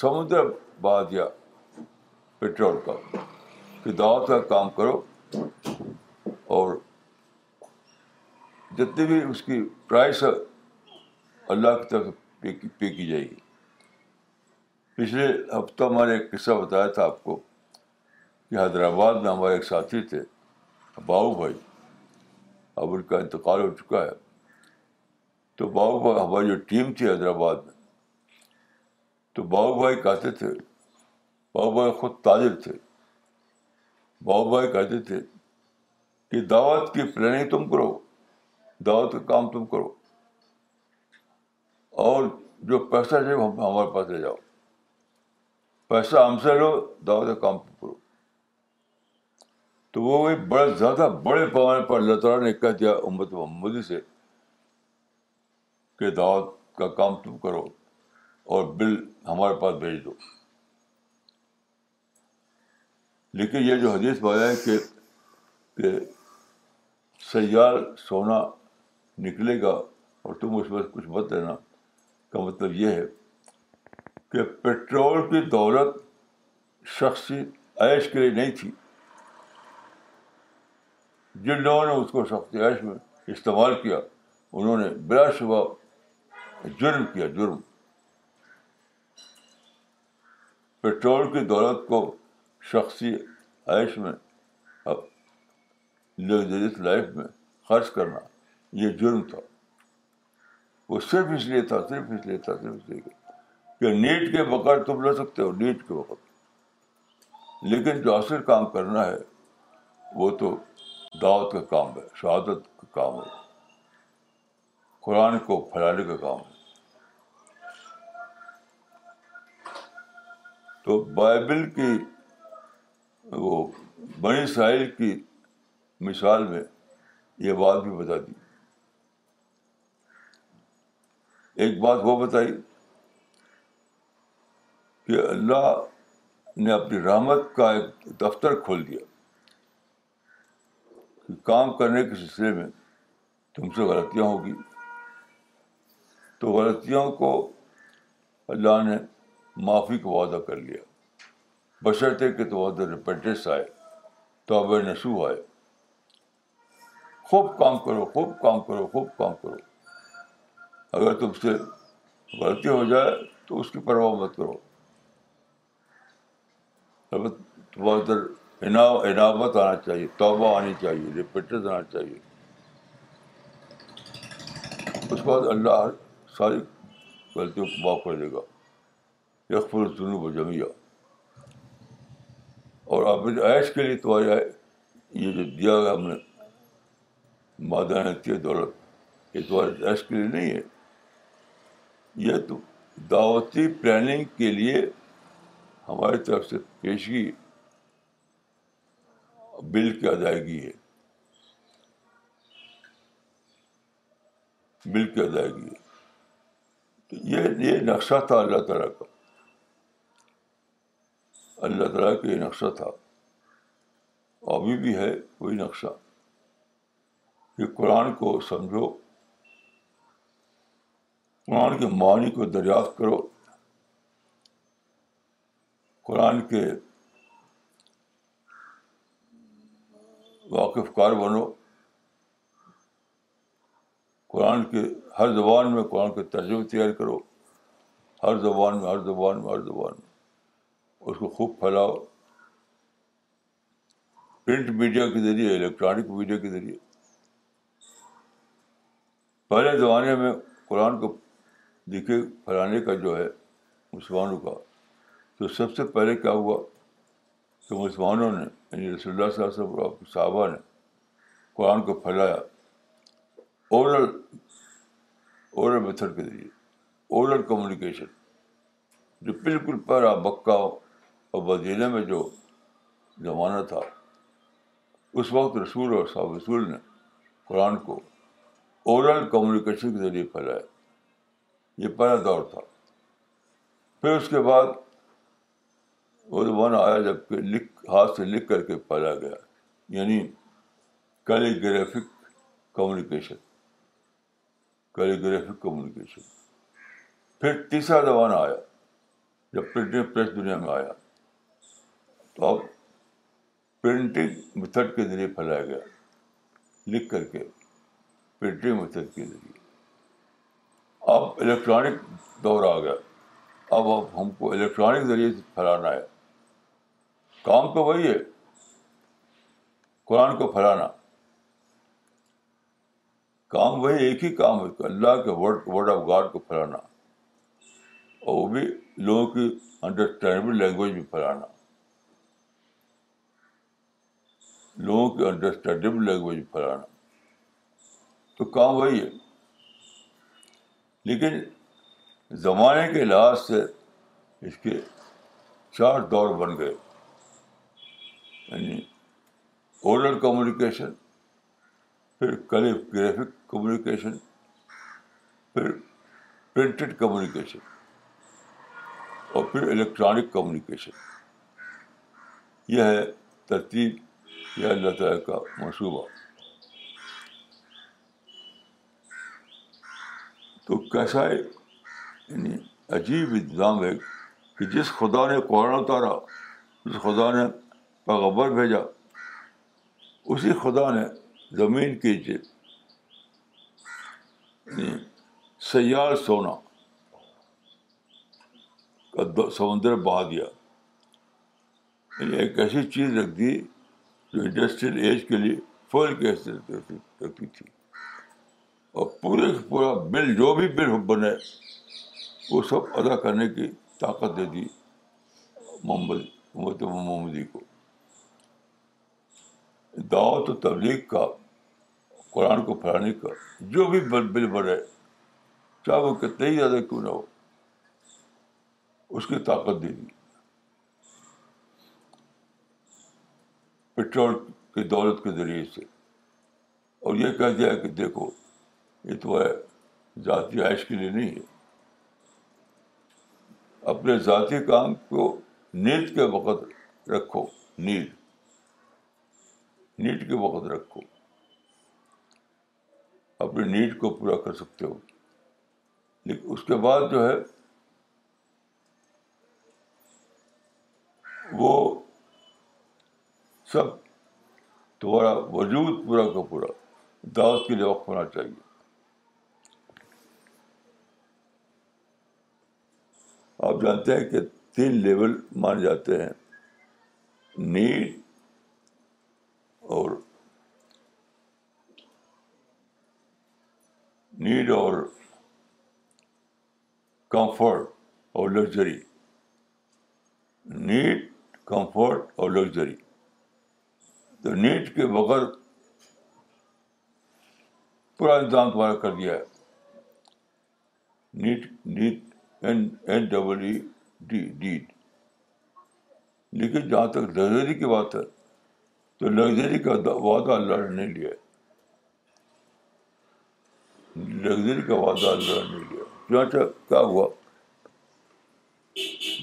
سمندر بہا دیا پٹرول کا کہ دعوت کا کام کرو اور جتنی بھی اس کی پرائس ہے، اللہ کی طرف پے کی جائے گی۔ پچھلے ہفتہ ہمارے ایک قصہ بتایا تھا آپ کو کہ حیدرآباد میں ہمارے ایک ساتھی تھے باؤ بھائی۔ اب ان کا انتقال ہو چکا ہے۔ تو باؤ بھائی، ہماری جو ٹیم تھی حیدرآباد میں، تو باؤ بھائی کہتے تھے بابا بھائی خود تاجر تھے۔ بابا بھائی کہتے تھے کہ دعوت کی پلاننگ تم کرو، دعوت کا کام تم کرو۔ اور جو پیسہ چاہیے ہمارے پاس لے جاؤ۔ پیسہ ہم سے لو، دعوت کا کام کرو۔ تو وہ بڑے زیادہ بڑے پیمانے پر اللہ تعالیٰ نے کہہ دیا امت محمدی سے کہ دعوت کا کام تم کرو اور بل ہمارے پاس بھیج دو۔ لیکن یہ جو حدیث ہے کہ کہ سیال سونا نکلے گا اور تم اس میں کچھ مت دینا کا مطلب یہ ہے کہ پیٹرول کی دولت شخصی عیش کے لیے نہیں تھی۔ جن لوگوں نے اس کو شخصی عیش میں استعمال کیا، انہوں نے بلا شبہ جرم کیا، جرم۔ پیٹرول کی دولت کو شخصی عیش میں لگژریس لائف میں خرچ کرنا، یہ جرم تھا۔ وہ صرف اس لیے تھا، صرف اس لیے تھا، صرف اس لیے کہ نیٹ کے بغیر تم لے سکتے ہو، نیٹ کے وقت لیکن جو اصل کام کرنا ہے، وہ تو دعوت کا کام ہے، شہادت کا کام ہے۔ قرآن کو پھیلانے کا کام ہے۔ تو بائبل کی وہ بنی ساحل کی مثال میں یہ بات بھی بتا دی۔ ایک بات وہ بتائی کہ اللہ نے اپنی رحمت کا ایک دفتر کھول دیا کہ کام کرنے کے سلسلے میں تم سے غلطیاں ہوگی۔ تو غلطیوں کو اللہ نے معافی کا وعدہ کر لیا۔ بشرطے کہ تو ادھر ریپیٹس آئے تو اب آئے۔ خوب کام کرو، خوب کام کرو، خوب کام کرو۔ اگر تم سے غلطی ہو جائے تو اس کی پرواہ مت کرو۔ تمہارے ادھر عنابت آنا چاہیے، توبہ آنی چاہیے ریپیٹس آنا چاہیے۔ اس کے بعد اللہ ساری غلطیوں کو معاف کر دے گا۔ یکفر الجنوب و جمعہ اور آپ عیش کے لیے تمہاری یہ جو دیا گیا ہم نے مادانتی دولت، یہ تمہارے عیش کے لیے نہیں ہے۔ یہ تو دعوتی پلاننگ کے لیے ہماری طرف سے پیشگی بل کی ادائیگی ہے۔ بل کی ادائیگی ہے۔ تو یہ یہ نقشہ تھا اللہ تعالیٰ کا۔ اللہ تعالیٰ کا یہ نقشہ تھا۔ ابھی بھی ہے وہی نقشہ کہ قرآن کو سمجھو۔ قرآن کے معنی کو دریافت کرو۔ قرآن کے واقف کار بنو۔ قرآن کے ہر زبان میں قرآن کے ترجمے تیار کرو۔ ہر زبان میں، ہر زبان میں، ہر زبان میں۔ اس کو خوب پھیلاؤ۔ پرنٹ میڈیا کے ذریعے، الیکٹرانک میڈیا کے ذریعے۔ پہلے زمانے میں قرآن کو دکھے پھیلانے کا جو ہے، مسلمانوں کا، تو سب سے پہلے کیا ہوا کہ مسلمانوں نے یعنی رسول اللہ صلی اللہ علیہ وسلم صحابہ نے قرآن کو پھیلایا اورل اورل میتھڈ کے ذریعے اورل کمیونیکیشن جو بالکل پہلا بکا اور بدینہ میں جو زمانہ تھا، اس وقت رسول اور صاحب رسول نے قرآن کو اورل کمیونیکیشن کے ذریعے پھیلایا۔ یہ پہلا دور تھا۔ پھر اس کے بعد وہ زمانہ آیا جبکہ لکھ، ہاتھ سے لکھ کر کے پھیلا گیا یعنی کیلیگرافک کمیونیکیشن۔ کیلیگرافک کمیونیکیشن۔ پھر تیسرا زمانہ آیا جب پرنٹنگ پریس دنیا میں آیا۔ تو اب پرنٹنگ میتھڈ کے ذریعے پھیلایا گیا، لکھ کر کے۔ پرنٹنگ میتھڈ کے ذریعے۔ اب الیکٹرانک دور آ گیا۔ اب اب ہم کو الیکٹرانک ذریعے سے پھیلانا ہے۔ کام تو وہی ہے۔ قرآن کو پھیلانا۔ کام وہی ایک ہی کام ہے اللہ کے ورڈ ورڈ آف گاڈ کو پھیلانا۔ اور وہ بھی لوگوں کی انڈرسٹینڈیبل لینگویج میں پھیلانا۔ لوگوں کی انڈرسٹینڈیبل لینگویج میں پھیلانا۔ تو کام وہی ہے۔ لیکن زمانے کے لحاظ سے اس کے چار دور بن گئے۔ یعنی اورل کمیونیکیشن پھر کلیگرافک کمیونیکیشن پھر پرنٹڈ کمیونیکیشن اور پھر الیکٹرانک کمیونیکیشن یہ ہے ترتیب یا اللہ تعالیٰ کا منصوبہ۔ تو کیسا ہے؟ یعنی عجیب انتظام ہے کہ جس خدا نے قرآن اتارا، جس خدا نے پیغبر بھیجا، اسی خدا نے زمین کی جی، یعنی سیال سونا کا سمندر بہا دیا۔ یعنی ایک ایسی چیز رکھ دی جو انڈسٹریل ایج کے لیے فوائل کی حیثیت رکھتی تھی۔ اور پورے پورا بل جو بھی بل بنے، وہ سب ادا کرنے کی طاقت دے دی محمد محمد محمدی کو۔ دعوت و تبلیغ کا، قرآن کو پھیلانے کا، جو بھی بل بنے، چاہے وہ کتنے ہی زیادہ کیوں نہ ہو، اس کی طاقت دے دی۔ پٹرول کی دولت کے ذریعے سے۔ اور یہ کہہ دیا کہ دیکھو یہ تو ہے، ذاتی عائش کے لیے نہیں ہے۔ اپنے ذاتی کام کو نیند کے وقت رکھو نیند نیٹ کے وقت رکھو۔ اپنی نیٹ کو پورا کر سکتے ہو۔ لیکن اس کے بعد جو ہے، وہ سب تمہارا وجود پورا کا پورا، دعوت کے لیے وقف ہونا چاہیے۔ آپ جانتے ہیں کہ تین لیول مانے جاتے ہیں۔ نیڈ اور نیڈ اور کمفرٹ اور لگژری۔ نیڈ کمفرٹ اور لگژری۔ تو نیٹ کے بغیر پورا انتظام تمہارا کر دیا ہے۔ Need need N double E D date لیکن جہاں تک لگژری کی بات ہے، تو لگژری کا وعدہ اللہ نے نہیں لیا۔ لگژری کا وعدہ اللہ نے نہیں لیا۔ چنانچہ کیا ہوا؟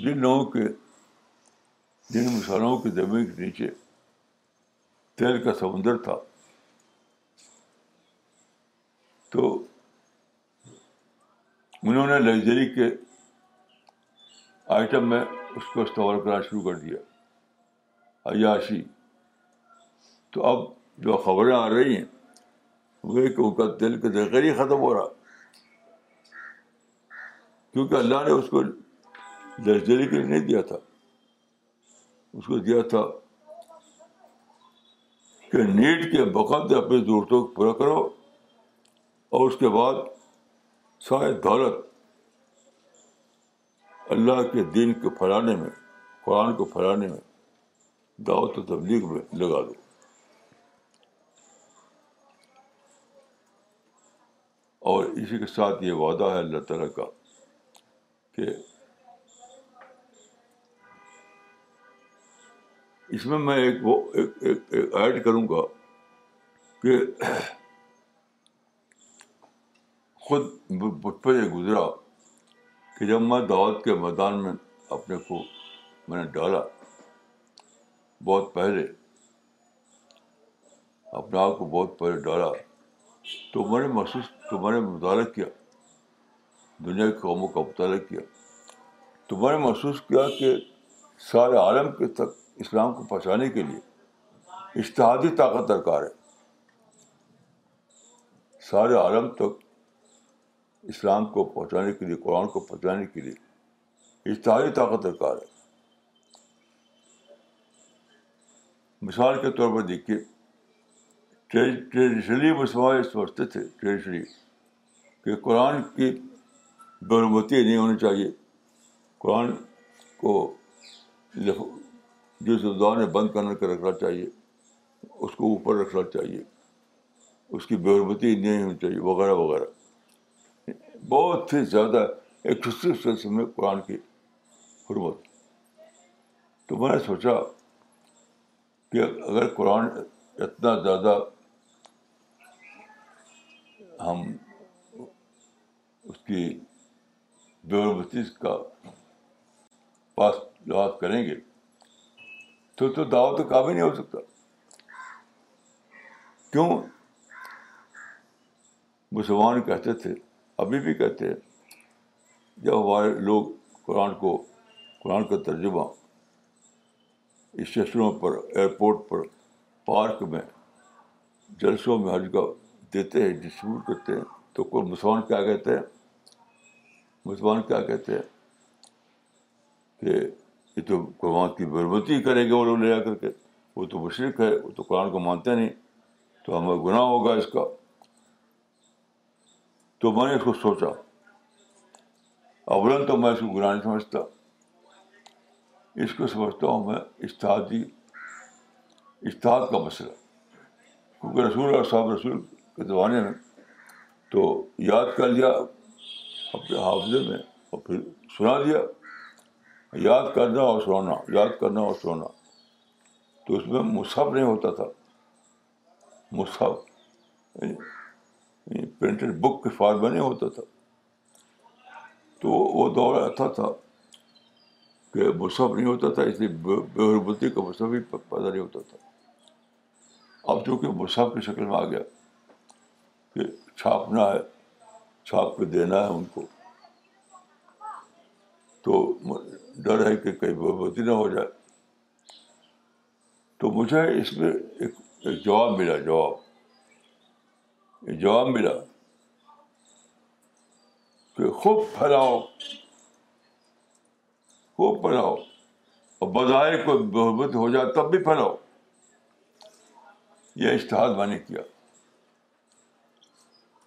جن لوگوں کے، جن مسلمانوں کی زمین کے نیچے تیل کا سمندر تھا، تو انہوں نے لگژری کے آئٹم میں اس کو استعمال کرنا شروع کر دیا۔ عیاشی۔ تو اب جو خبریں آ رہی ہیں، وہ کہ ان کا دل کا ذکر ہی ختم ہو رہا۔ کیونکہ اللہ نے اس کو لگژری کے لیے نہیں دیا تھا۔ اس کو دیا تھا کہ نیٹ کے بقد اپنی ضرورتوں کو پورا کرو اور اس کے بعد سارے دولت اللہ کے دین کو پھیلانے میں، قرآن کو پھیلانے میں دعوت و تبلیغ میں لگا دو۔ اور اسی کے ساتھ یہ وعدہ ہے اللہ تعالیٰ کا کہ اس میں میں ایک وہ ایڈ کروں گا کہ خود مجھ پر یہ گزرا کہ جب میں دعوت کے میدان میں اپنے کو میں نے ڈالا، بہت پہلے، اپنے آپ کو بہت پہلے ڈالا، تو میں نے محسوس، تو میں نے مطالعہ کیا، دنیا کی قوموں کا مطالعہ کیا، تو میں نے محسوس کیا کہ سارے عالم کے تک اسلام کو پہنچانے کے لیے اشتہادی طاقت درکار ہے۔ سارے عالم تک اسلام کو پہنچانے کے لیے، قرآن کو پہنچانے کے لیے اشتہادی طاقت درکار ہے۔ مثال کے طور پر دیکھیے ٹریڈیشنلی مسلمان سمجھتے تھے ٹریڈیشنلی کہ قرآن کی برمتی نہیں ہونی چاہیے۔ قرآن کو جس زبان بند کرنے کے رکھنا چاہیے، اس کو اوپر رکھنا چاہیے، اس کی بے نہیں ہونی چاہیے، وغیرہ وغیرہ۔ بہت ہی زیادہ ایک سلسلے میں قرآن کی حرمت۔ تو میں نے سوچا کہ اگر قرآن اتنا زیادہ ہم اس کی بے کا پاس لحاظ کریں گے، تو تو دعوت کام ہی نہیں ہو سکتا۔ کیوں؟ مسلمان کہتے تھے ابھی بھی کہتے ہیں، جب ہمارے لوگ قرآن کو، قرآن کا ترجمہ اسٹیشنوں پر، ایئرپورٹ پر، پارک میں، جلسوں میں ہر جگہ دیتے ہیں، ڈسٹریبیوٹ کرتے ہیں، تو کوئی مسلمان کیا کہتے ہیں؟ مسلمان کیا کہتے ہیں؟ کہ یہ تو قرآن کی بربتی کریں گے وہ لوگ لے جا کر کے۔ وہ تو مشرق ہے، وہ تو قرآن کو مانتے نہیں، تو ہمیں گناہ ہوگا اس کا۔ تو میں نے اس کو سوچا۔ اولن تو میں اس کو گناہ نہیں سمجھتا۔ اس کو سمجھتا ہوں میں اشتہادی اشتہاد کا مسئلہ۔ کیونکہ رسول اور صاحب رسول کے زمانے میں تو یاد کر لیا، اپنے حافظے میں، اور پھر سنا دیا۔ یاد کرنا اور سونا یاد کرنا اور سونا تو اس میں مصحف نہیں ہوتا تھا۔ مصحف پرنٹڈ بک کے فارم میں نہیں ہوتا تھا۔ تو وہ دور ایسا تھا کہ مصحف نہیں ہوتا تھا، اس لیے بے حربتی کا مصحف ہی پیدا نہیں ہوتا تھا۔ اب چونکہ مصحف کی شکل میں آ گیا کہ چھاپنا ہے، چھاپ کے دینا ہے ان کو، تو ڈر ہے کہ کہیں بہبتی نہ ہو جائے۔ تو مجھے اس میں ایک ایک جواب ملا، جواب۔ جواب ملا کہ خوب پھیلاؤ خوب پھیلاؤ اور بظاہر کوئی بہبت ہو جائے تب بھی پھیلاؤ یہ اشتہاد میں نے کیا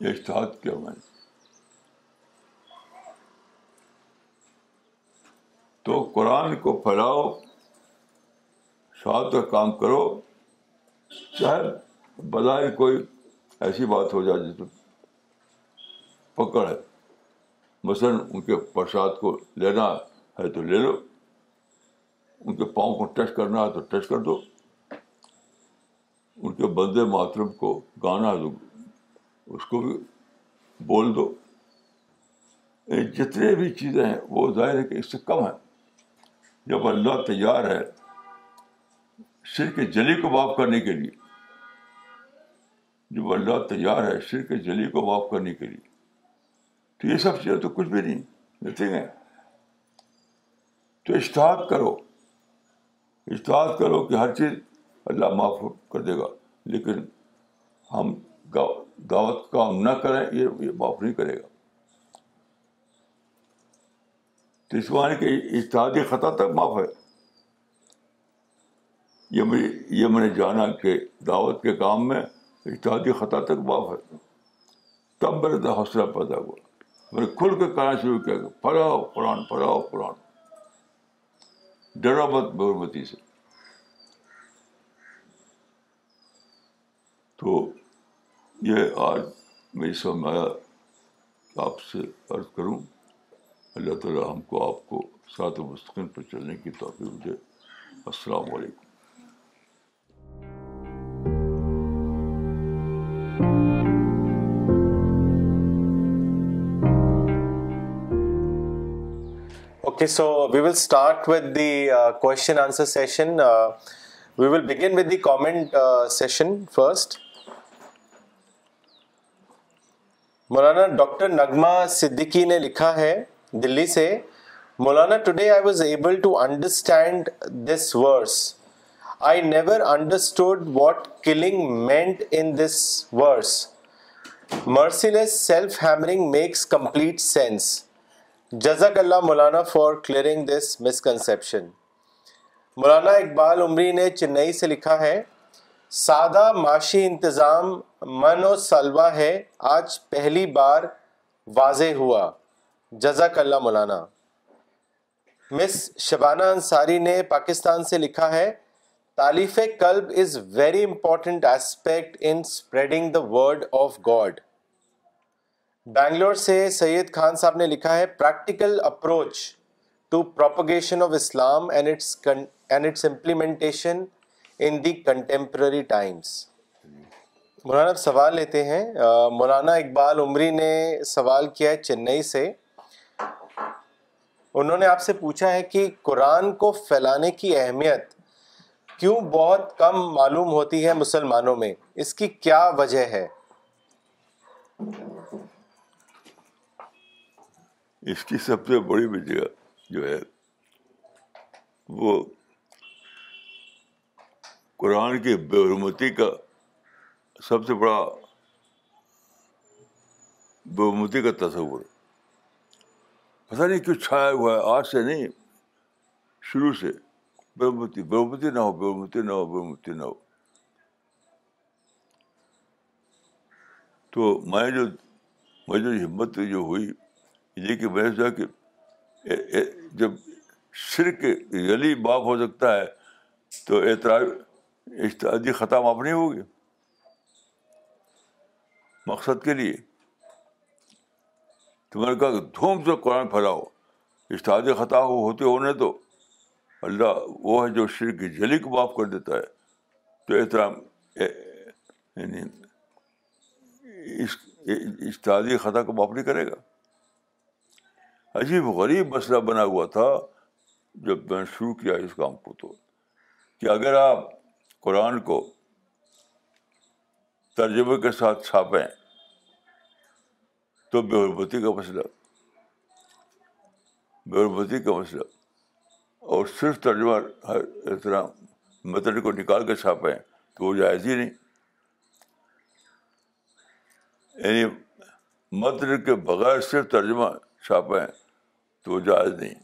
یہ اشتہاد کیا میں نے تو قرآن کو پھیلاؤ شاد کا کام کرو چاہے بظاہر کوئی ایسی بات ہو جائے جس میں پکڑ ہے۔ مثلاً ان کے پرساد کو لینا ہے تو لے لو، ان کے پاؤں کو ٹچ کرنا ہے تو ٹچ کر دو۔ ان کے بندے محترم کو گانا ہے تو اس کو بھی بول دو۔ جتنے بھی چیزیں ہیں، وہ ظاہر ہے کہ اس سے کم ہے جب اللہ تیار ہے شرک جلی کو معاف کرنے کے لیے جب اللہ تیار ہے شرک جلی کو معاف کرنے کے لیے۔ تو یہ سب چیزیں تو کچھ بھی نہیں نتھنگ ہے۔ تو اشتہاد کرو۔ اشتہاد کرو کہ ہر چیز اللہ معاف کر دے گا۔ لیکن ہم دعوت کام نہ کریں، یہ معاف نہیں کرے گا۔ تو اس معنی کہ اشتہادی خطا تک معاف ہے۔ یہ میں نے جانا کہ دعوت کے کام میں اشتہادی خطا تک معاف ہے۔ تب میرے حوصلہ پیدا ہوا۔ میں نے کھل کے کہنا شروع کیا کہ پڑھاؤ قرآن پڑھاؤ قرآن۔ ڈرا مت بہرمتی سے۔ تو یہ آج میری سمجھ آیا آپ سے عرض کروں، اللہ تعالیٰ ہم کو آپ کو ساتھ مستقل پر چلنے کی توفیق دے۔ السلام علیکم۔ Okay, so we will start with the uh, question answer session. Uh, we will begin with the comment uh, session first. Maulana doctor نغمہ صدیقی نے لکھا ہے دلی سے Maulana today I was able to understand this verse I never understood what killing meant in this verse merciless self hammering makes complete sense جزاک اللہ مولانا for clearing this misconception مولانا اقبال عمری نے چنئی سے لکھا ہے، سادہ معاشی انتظام من و سلوا ہے، آج پہلی بار واضح ہوا۔ جزاک اللہ مولانا۔ مس شبانہ انصاری نے پاکستان سے لکھا ہے، تالیف قلب is very important aspect in spreading the word of God Bangalore سے سید خان صاحب نے لکھا ہے practical approach to propagation of Islam and its and its implementation in the contemporary times Maulana سوال لیتے ہیں۔ مولانا اقبال عمری نے سوال کیا ہے چنئی سے۔ انہوں نے آپ سے پوچھا ہے کہ قرآن کو پھیلانے کی اہمیت کیوں بہت کم معلوم ہوتی ہے مسلمانوں میں؟ اس کی کیا وجہ ہے؟ اس کی سب سے بڑی وجہ جو ہے، وہ قرآن کی بے حرمتی کا سب سے بڑا بے حرمتی کا تصور۔ پتہ نہیں کیوں چھایا ہوا ہے، آج سے نہیں، شروع سے۔ بے حرمتی بے حرمتی نہ ہو، بے نہ ہو، بے نہ ہو۔ تو میں جو میں جو ہمت جو ہوئی یہ کہ میں کہ جب شرک یلی باپ ہو سکتا ہے تو اعتراض اشتہادی خطا معاف نہیں ہوگی۔ مقصد کے لیے۔ تو میں نے کہا کہ دھوم سے قرآن پھیلاؤ۔ اشتہادی خطا ہو ہوتے ہونے تو اللہ وہ ہے جو شرک جلی کو معاف کر دیتا ہے۔ تو احترام یعنی اشتہادی خطا کو معاف نہیں کرے گا۔ عجیب غریب مسئلہ بنا ہوا تھا جب میں نے شروع کیا اس کام کو تو، کہ اگر آپ قرآن کو ترجمے کے ساتھ چھاپیں تو بے حربتی کا مسئلہ، بے حربتی کا مسئلہ، اور صرف ترجمہ احترام مطلب کو نکال کے چھاپیں تو وہ جائز ہی نہیں۔ یعنی مطلب کے بغیر صرف ترجمہ چھاپیں تو وہ جائز نہیں۔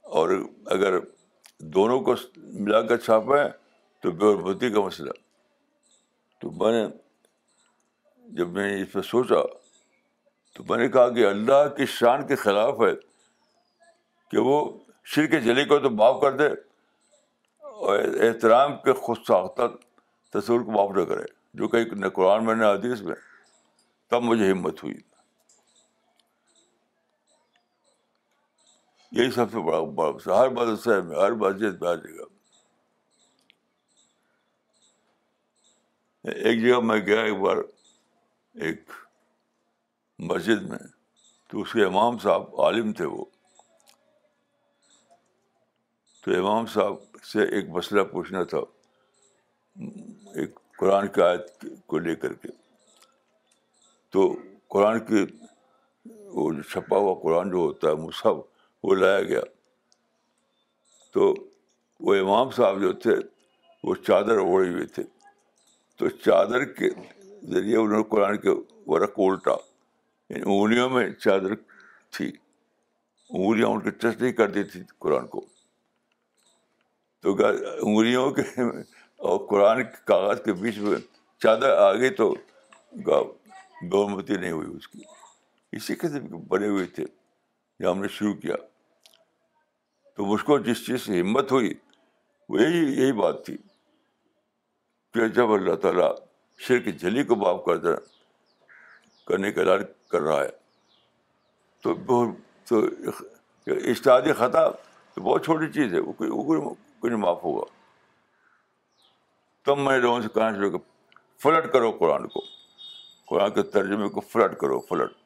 اور اگر دونوں کو ملا کر چھاپیں تو بے حربتی کا مسئلہ۔ تو میں نے جب میں نے اس پہ سوچا تو میں نے کہا کہ اللہ کی شان کے خلاف ہے کہ وہ شر کے جلی کو تو معاف کر دے اور احترام کے خود ساختہ تصور کو معاف نہ کرے، جو کہ نہ قرآن میں نہ حدیث میں، تب مجھے ہمت ہوئی۔ یہی سب سے بڑا بڑا ہر مدرسہ میں، ہر مسجد میں، ہر جگہ۔ ایک جگہ میں گیا، ایک بار ایک مسجد میں، تو اس کے امام صاحب عالم تھے وہ۔ تو امام صاحب سے ایک مسئلہ پوچھنا تھا، ایک قرآن کی آیت کو لے کر کے۔ تو قرآن کی وہ جو چھپا ہوا قرآن جو ہوتا ہے مصحف وہ لایا گیا۔ تو وہ امام صاحب جو تھے، وہ چادر اوڑے ہوئے تھے تو چادر کے ذریعے انہوں نے قرآن کے ورق الٹا۔ یعنی انگلیوں میں چادر تھی۔ انگلیاں ان کی ٹچ نہیں کرتی تھی قرآن کو۔ تو انگلیوں کے اور قرآن کے کاغذ کے بیچ میں چادر آ گئی تو بہمتی نہیں ہوئی اس کی۔ اسی قسم کے بنے ہوئے تھے۔ جب ہم نے شروع کیا۔ تو مجھ کو جس چیز سے ہمت ہوئی، وہ یہی یہی بات تھی کہ جب اللہ تعالیٰ شیر کی جھلی کو معاف کر دیں کرنے کا اعلان کر رہا ہے، تو تو اشتہادی خطا تو بہت چھوٹی چیز ہے، وہ کوئی نہیں معاف ہوگا۔ تب میں لوگوں سے کہنا شروع کہ فلٹ کرو قرآن کو۔ قرآن کے ترجمے کو فلٹ کرو، فلٹ۔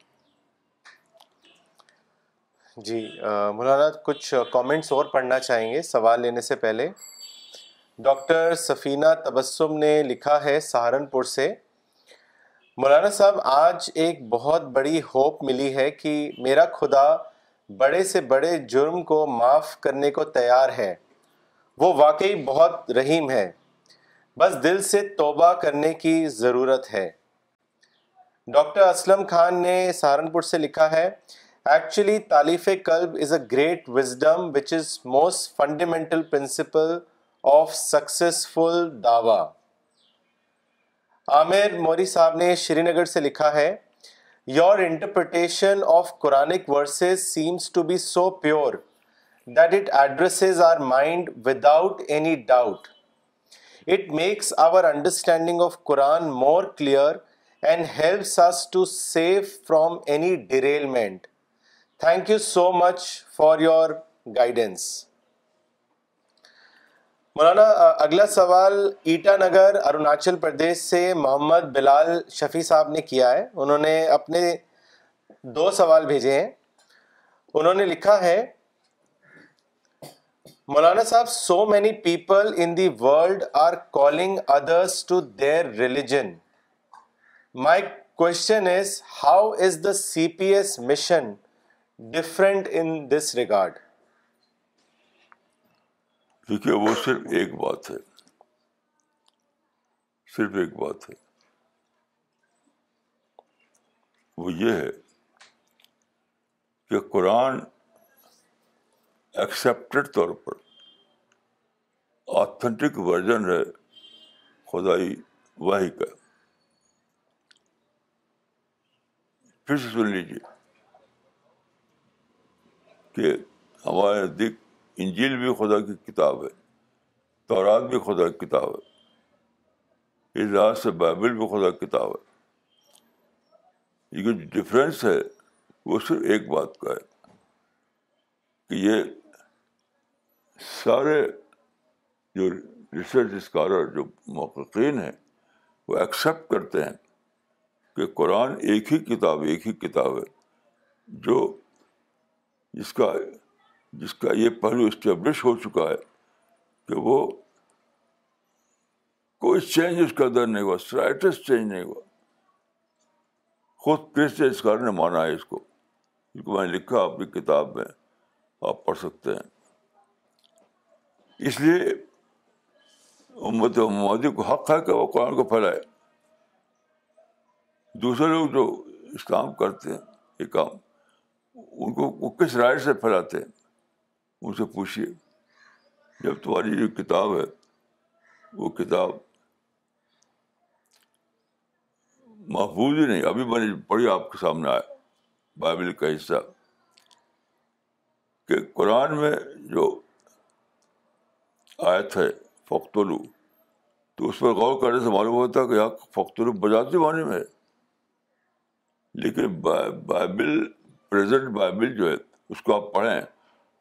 جی مولانا کچھ کامنٹس اور پڑھنا چاہیں گے۔ سوال لینے سے پہلے، ڈاکٹر سفینہ تبسم نے لکھا ہے سہارنپور سے، مولانا صاحب، آج ایک بہت بڑی ہوپ ملی ہے کہ میرا خدا بڑے سے بڑے جرم کو معاف کرنے کو تیار ہے۔ وہ واقعی بہت رحیم ہے۔ بس دل سے توبہ کرنے کی ضرورت ہے۔ ڈاکٹر اسلم خان نے سہارنپور سے لکھا ہے ایکچولی تالیف قلب is a great wisdom which is most fundamental principle of successful دعوی عامر موری صاحب نے شری نگر سے لکھا ہے your interpretation of Quranic verses seems to be so pure that it addresses our mind without any doubt. It makes our understanding of Quran more clear and helps us to save from any derailment. Thank you so much for your guidance. مولانا اگلا سوال ایٹا نگر اروناچل پردیش سے محمد بلال شفیع صاحب نے کیا ہے انہوں نے اپنے دو سوال بھیجے ہیں انہوں نے لکھا ہے مولانا صاحب so many people in the world are calling others to their religion my question is how is the C P S mission different in this regard دیکھیے، وہ صرف ایک بات ہے۔ صرف ایک بات ہے۔ وہ یہ ہے کہ قرآن ایکسیپٹیڈ طور پر آتھینٹک ورژن ہے، خدائی واحد کا۔ پھر سے سن لیجیے کہ ہمارے نزدیک انجیل بھی خدا کی کتاب ہے، تورات بھی خدا کی کتاب ہے، اس لحاظ سے بائبل بھی خدا کی کتاب ہے۔ یہ جو ڈفرینس ہے، وہ صرف ایک بات کا ہے کہ یہ سارے جو ریسرچ اسکالر جو محققین ہیں، وہ ایکسیپٹ کرتے ہیں کہ قرآن ایک ہی کتاب، ایک ہی کتاب ہے جو جس کا جس کا یہ پہلو اسٹیبلش ہو چکا ہے کہ وہ کوئی چینج اس کا اندر نہیں ہوا سلائٹسٹ چینج نہیں ہوا۔ خود کرسچن نے مانا ہے اس کو۔ جس کو میں نے لکھا اپنی کتاب میں، آپ پڑھ سکتے ہیں۔ اس لیے امت محمدی کو حق ہے کہ وہ قرآن کو پھیلائے۔ دوسرے لوگ جو اسلام کرتے ہیں، یہ کام ان کو وہ کس رائے سے پھیلاتے ہیں؟ ان سے پوچھیے جب تمہاری جو کتاب ہے، وہ کتاب محفوظ ہی نہیں، ابھی میں نے پڑھی، آپ کے سامنے آیا بائبل کا حصہ۔ کہ قرآن میں جو آیت ہے فختلو تو اس پر غور کرنے سے معلوم ہوتا ہے کہ یہاں فختلو بجاتی معنی میں لیکن بائبل پریزنٹ بائبل جو ہے، اس کو آپ پڑھیں،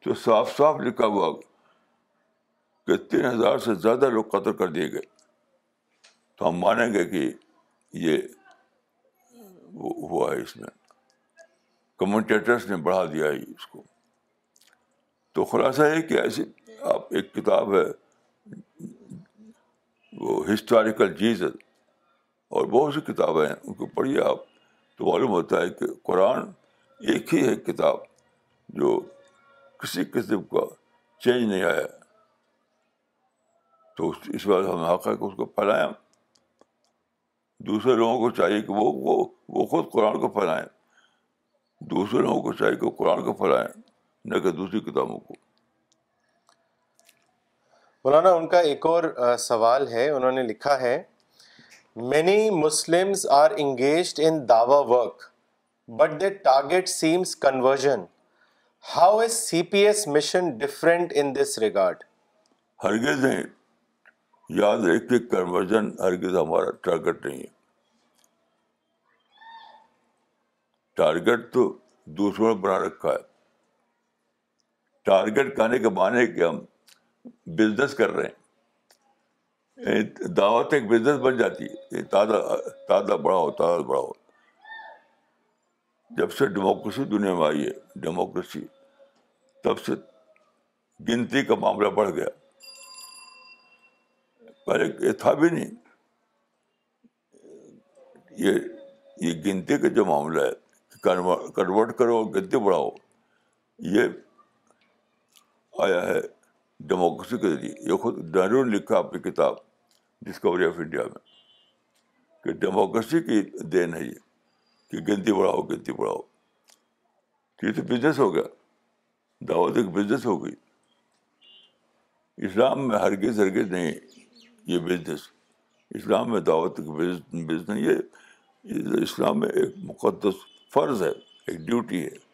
تو صاف صاف لکھا ہوا کہ تین ہزار سے زیادہ لوگ قتل کر دیے گئے۔ تو ہم مانیں گے کہ یہ ہوا ہے اس میں۔ کمنٹیٹرس نے بڑھا دیا ہے اس کو۔ تو خلاصہ ہے کہ ایسی آپ ایک کتاب ہے، وہ ہسٹوریکل چیز اور بہت سی کتابیں ہیں، ان کو پڑھیے آپ۔ تو معلوم ہوتا ہے کہ قرآن ایک ہی ہے کتاب جو کسی قسم کا چینج نہیں آیا۔ تو اس بات ہمیں حق ہے کہ اس کو پھیلائیں۔ دوسرے لوگوں کو چاہیے کہ وہ وہ وہ خود قرآن کو پھیلائیں۔ دوسرے لوگوں کو چاہیے کہ قرآن کو پھیلائیں، نہ کہ دوسری کتابوں کو۔ مولانا، ان کا ایک اور سوال ہے۔ انہوں نے لکھا ہے many Muslim are engaged in Dawa work but the target seems conversion how is C P S mission different in this regard ہرگز نہیں۔ یاد رکھے کنورژن ہرگز ہمارا ٹارگیٹ نہیں ہے۔ ٹارگیٹ تو دوسروں نے بنا رکھا ہے۔ ٹارگیٹ کہنے کے معنی کہ ہم بزنس کر رہے ہیں۔ دعوت ایک بزنس بن جاتی ہے۔ تازہ تازہ بڑا ہو تازہ بڑا ہو جب سے ڈیموکریسی دنیا میں آئی ہے، ڈیموکریسی، تب سے گنتی کا معاملہ بڑھ گیا۔ پہلے یہ تھا بھی نہیں۔ یہ یہ گنتی کا جو معاملہ ہے، کنورٹ کرو، گنتی بڑھاؤ، یہ آیا ہے ڈیموکریسی کے ذریعے۔ یہ خود نہرو نے لکھا اپنی کتاب ڈسکوری آف انڈیا میں، کہ ڈیموکریسی کی دین ہے یہ۔ کہ گنتی بڑھاؤ گنتی بڑھاؤ۔ یہ تو بزنس ہو گیا۔ دعوت ایک بزنس ہو گئی۔ اسلام میں ہرگز ہرگز نہیں۔ یہ بزنس اسلام میں دعوت بزنس نہیں، یہ اسلام میں ایک مقدس فرض ہے، ایک ڈیوٹی ہے۔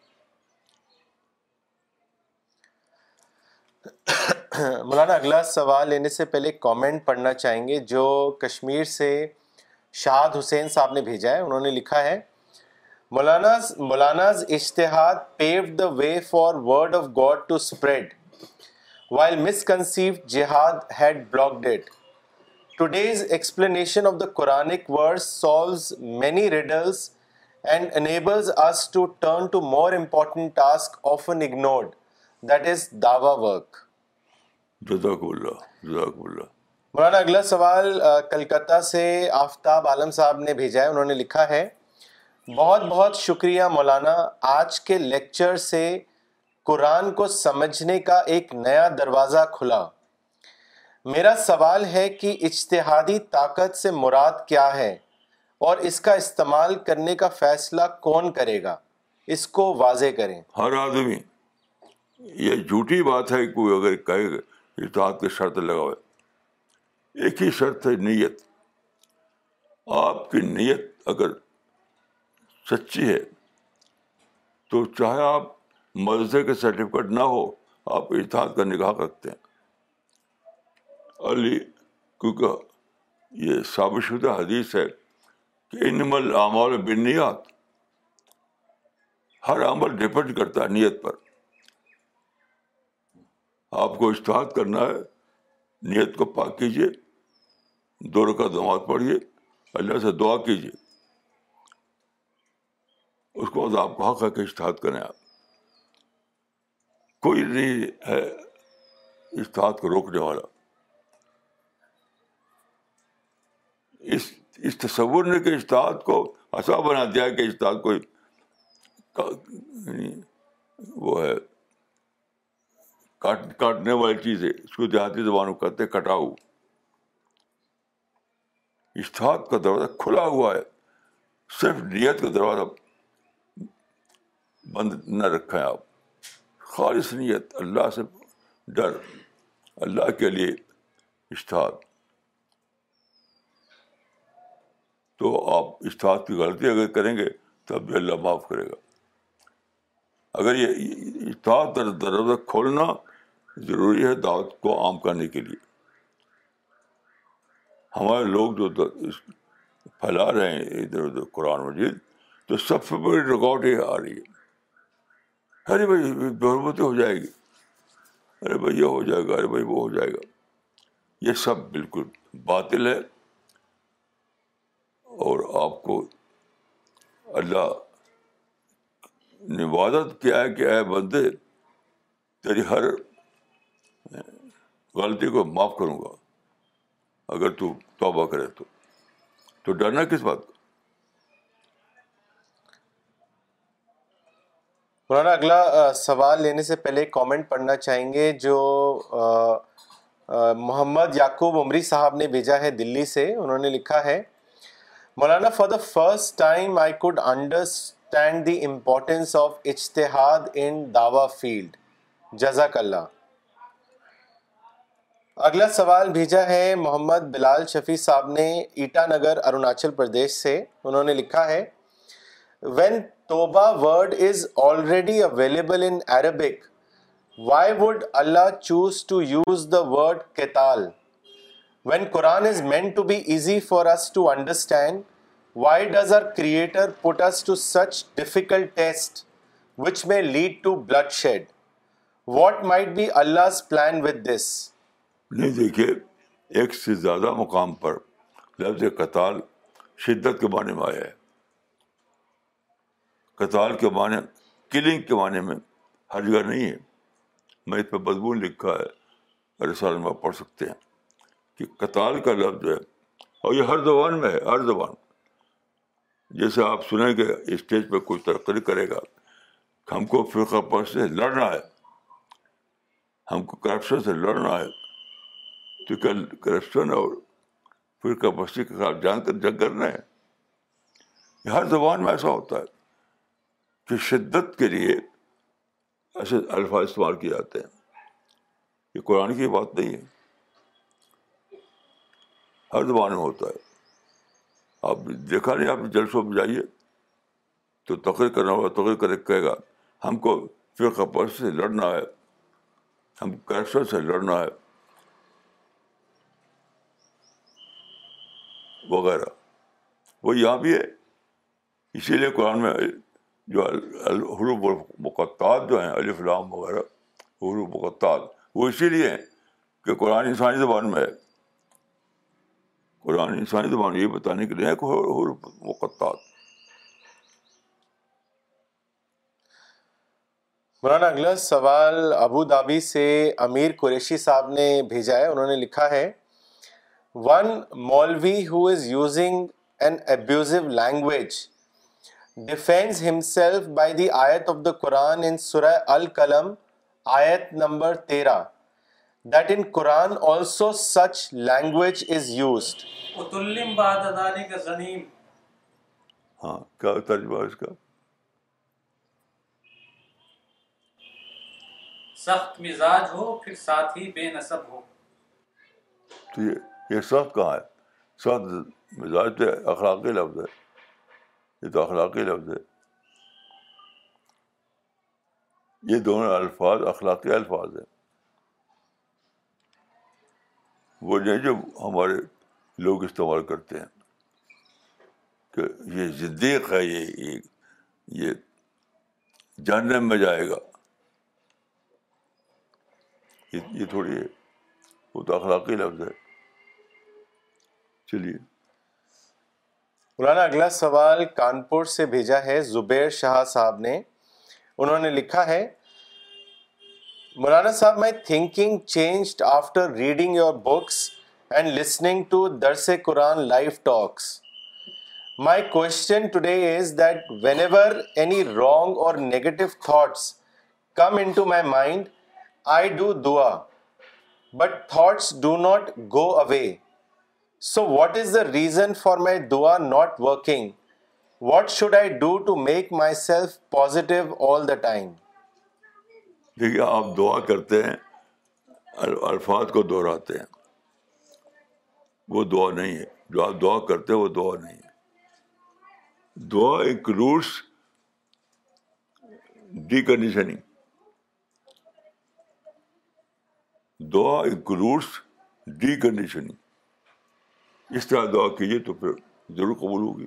مولانا، اگلا سوال لینے سے پہلے کامنٹ پڑھنا چاہیں گے جو کشمیر سے شاد حسین صاحب نے بھیجا ہے۔ انہوں نے لکھا ہے مولانا مولاناز اشتہاد paved the way for word of God to spread while مس کنسیو جہاد had blocked it today's explanation of the Quranic word solves many riddles and enables us to turn to more important task often ignored that is Dawa work جزاک اللہ جزاک اللہ مولانا اگلا سوال کلکتہ سے آفتاب عالم صاحب نے بھیجا ہے انہوں نے لکھا ہے بہت بہت شکریہ مولانا۔ آج کے لیکچر سے قرآن کو سمجھنے کا ایک نیا دروازہ کھلا۔ میرا سوال ہے کہ اجتہادی طاقت سے مراد کیا ہے؟ اور اس کا استعمال کرنے کا فیصلہ کون کرے گا؟ اس کو واضح کریں۔ ہر آدمی، یہ جھوٹی بات ہے کوئی اگر کہے گا کی شرط لگا ہوئے ایک ہی شرط ہے، نیت۔ آپ کی نیت اگر سچی ہے۔ تو چاہے آپ مدرسے کے سرٹیفکیٹ نہ ہو، آپ اتحاد کا نگاہ رکھتے ہیں۔ علی، کیونکہ یہ ثابت شدہ حدیث ہے کہ انمل اعمال بنیاد ہر عمل ڈپینڈ کرتا ہے نیت پر۔ آپ کو اشتہاد کرنا ہے، نیت کو پاک کیجیے دو رکعت نماز پڑھیے اللہ سے دعا کیجیے اس کو آپ کو حق ہے کہ اشتہاد کریں آپ۔ کوئی نہیں ہے اشتہاد کو روکنے والا۔ اس اس تصور نے کہ اشتہاد کو ایسا بنا دیا کہ اشتہاد کوئی یعنی وہ ہے، کاٹ، کاٹنے والی چیز ہے۔ اس کو دیہاتی زبانوں کہتے کٹاؤ۔ اشتہاد کا دروازہ کھلا ہوا ہے۔ صرف نیت کا دروازہ بند نہ رکھیں آپ۔ خالص نیت، اللہ سے ڈر، اللہ کے لیے اشتہاد تو آپ اشتہاد کی غلطی اگر کریں گے، تب بھی اللہ معاف کرے گا۔ اگر یہ اشتہاد دروازہ کھولنا ضروری ہے دعوت کو عام کرنے کے لیے۔ ہمارے لوگ جو پھیلا رہے ہیں ادھر ادھر قرآن مجید، تو سب سے بڑی رکاوٹ یہ آ رہی ہے ارے بھائی بحرمتی ہو جائے گی۔ ارے بھائی، یہ ہو جائے گا، ارے بھائی، وہ ہو جائے گا۔ یہ سب بالکل باطل ہے۔ اور آپ کو اللہ نے وعدہ کیا ہے کہ اے بندے، تیری ہر غلطی کو معاف کروں گا۔ اگر تو توبہ کرے تو۔ تو ڈرنا کس بات کا مولانا، اگلا سوال لینے سے پہلے کامنٹ پڑھنا چاہیں گے جو محمد یعقوب عمری صاحب نے بھیجا ہے دلی سے، انہوں نے لکھا ہے، Maulana for the first time I could understand the importance of اجتہاد ان داوا فیلڈ جزاک اللہ اگلا سوال بھیجا ہے محمد بلال شفیع صاحب نے ایٹا نگر، اروناچل پردیش سے، انہوں نے لکھا ہے وین توبہ word is already available in Arabic why would Allah choose to use the word کیتال when Quran is meant to be easy for us to understand why does our creator put us to such difficult test which may lead to bloodshed what might be Allah plan with this نہیں، دیکھیے، ایک سے زیادہ مقام پر لفظ قتال شدت کے معنی میں آیا ہے۔ قتال کے معنی کلنگ کے معنی میں ہر جگہ نہیں ہے۔ میں اس پہ بدبون لکھا ہے رسال میں پڑھ سکتے ہیں کہ قتال کا لفظ ہے، اور یہ ہر زبان میں ہے، ہر زبان۔ جیسے آپ سنیں گے اسٹیج پہ کوئی ترقی کرے گا، ہم کو فرقہ پر سے لڑنا ہے۔ ہم کو کرپشن سے لڑنا ہے۔ تو کل کرپشن اور فرقہ بستی کے خلاف جان کر جنگ کرنا ہے؟ ہر زبان میں ایسا ہوتا ہے۔ کہ شدت کے لیے ایسے الفاظ استعمال کیے جاتے ہیں۔ یہ قرآن کی بات نہیں ہے۔ ہر زبان میں ہوتا ہے۔ آپ دیکھا نہیں، آپ جلسوں میں جائیے تو تقریر کرنا ہوگا، تقریر کرے کہے گا ہم کو فرقہ پرست سے لڑنا ہے۔ ہم کیسر سے لڑنا ہے۔ وغیرہ۔ وہ یہاں بھی ہے۔ اسی لیے قرآن میں جو حروف مقطعات جو ہیں، الف، لام وغیرہ، حروف مقطعات، وہ اسی لیے ہیں کہ قرآن انسانی زبان میں ہے۔ قرآن انسانی زبان یہ بتانے کے لیے ہے کہ حروف مقطعات۔ مولانا، اگلا سوال ابو دابی سے امیر قریشی صاحب نے بھیجا ہے، انہوں نے لکھا ہے ون مولوی who is using an abusive language defends himself by the آیت آف دا قرآن ان سورہ القلم آیت نمبر تیرہ that in Quran also such language is used ہاں کیا ترجمہ اس کا؟ سخت مزاج ہو پھر ساتھ ہی بے نصب ہو۔ تو یہ سخت کہاں ہے؟ سخت مزاج تو اخلاقی لفظ ہے۔ یہ تو اخلاقی لفظ ہے یہ دونوں الفاظ، اخلاقی الفاظ ہیں وہ نہیں جو ہمارے لوگ استعمال کرتے ہیں کہ یہ صدیق ہے یہ یہ جاننے میں جائے گا. یہ تھوڑی ہے وہ تو اخلاقی لفظ ہے چلیے مولانا اگلا سوال کانپور سے بھیجا ہے، زبیر شاہ صاحب نے۔ انہوں نے لکھا ہے، مولانا صاحب my thinking changed after reading your books and listening to درس قرآن life talks my question today is that whenever any wrong or negative thoughts come into my mind I do دعا but thoughts do not go away so what is the reason for my دعا not working what should I do to make myself positive all the time دیکھیے، آپ دعا کرتے ہیں الفاظ کو دہراتے ہیں۔ وہ دعا نہیں ہے۔ جو آپ دعا کرتے ہیں، وہ دعا نہیں ہے۔ دعا ایک روٹس ڈی کنڈیشننگ دعا روٹس ڈی کنڈیشننگ اس طرح دعا کیجیے تو پھر ضرور قبول ہوگی۔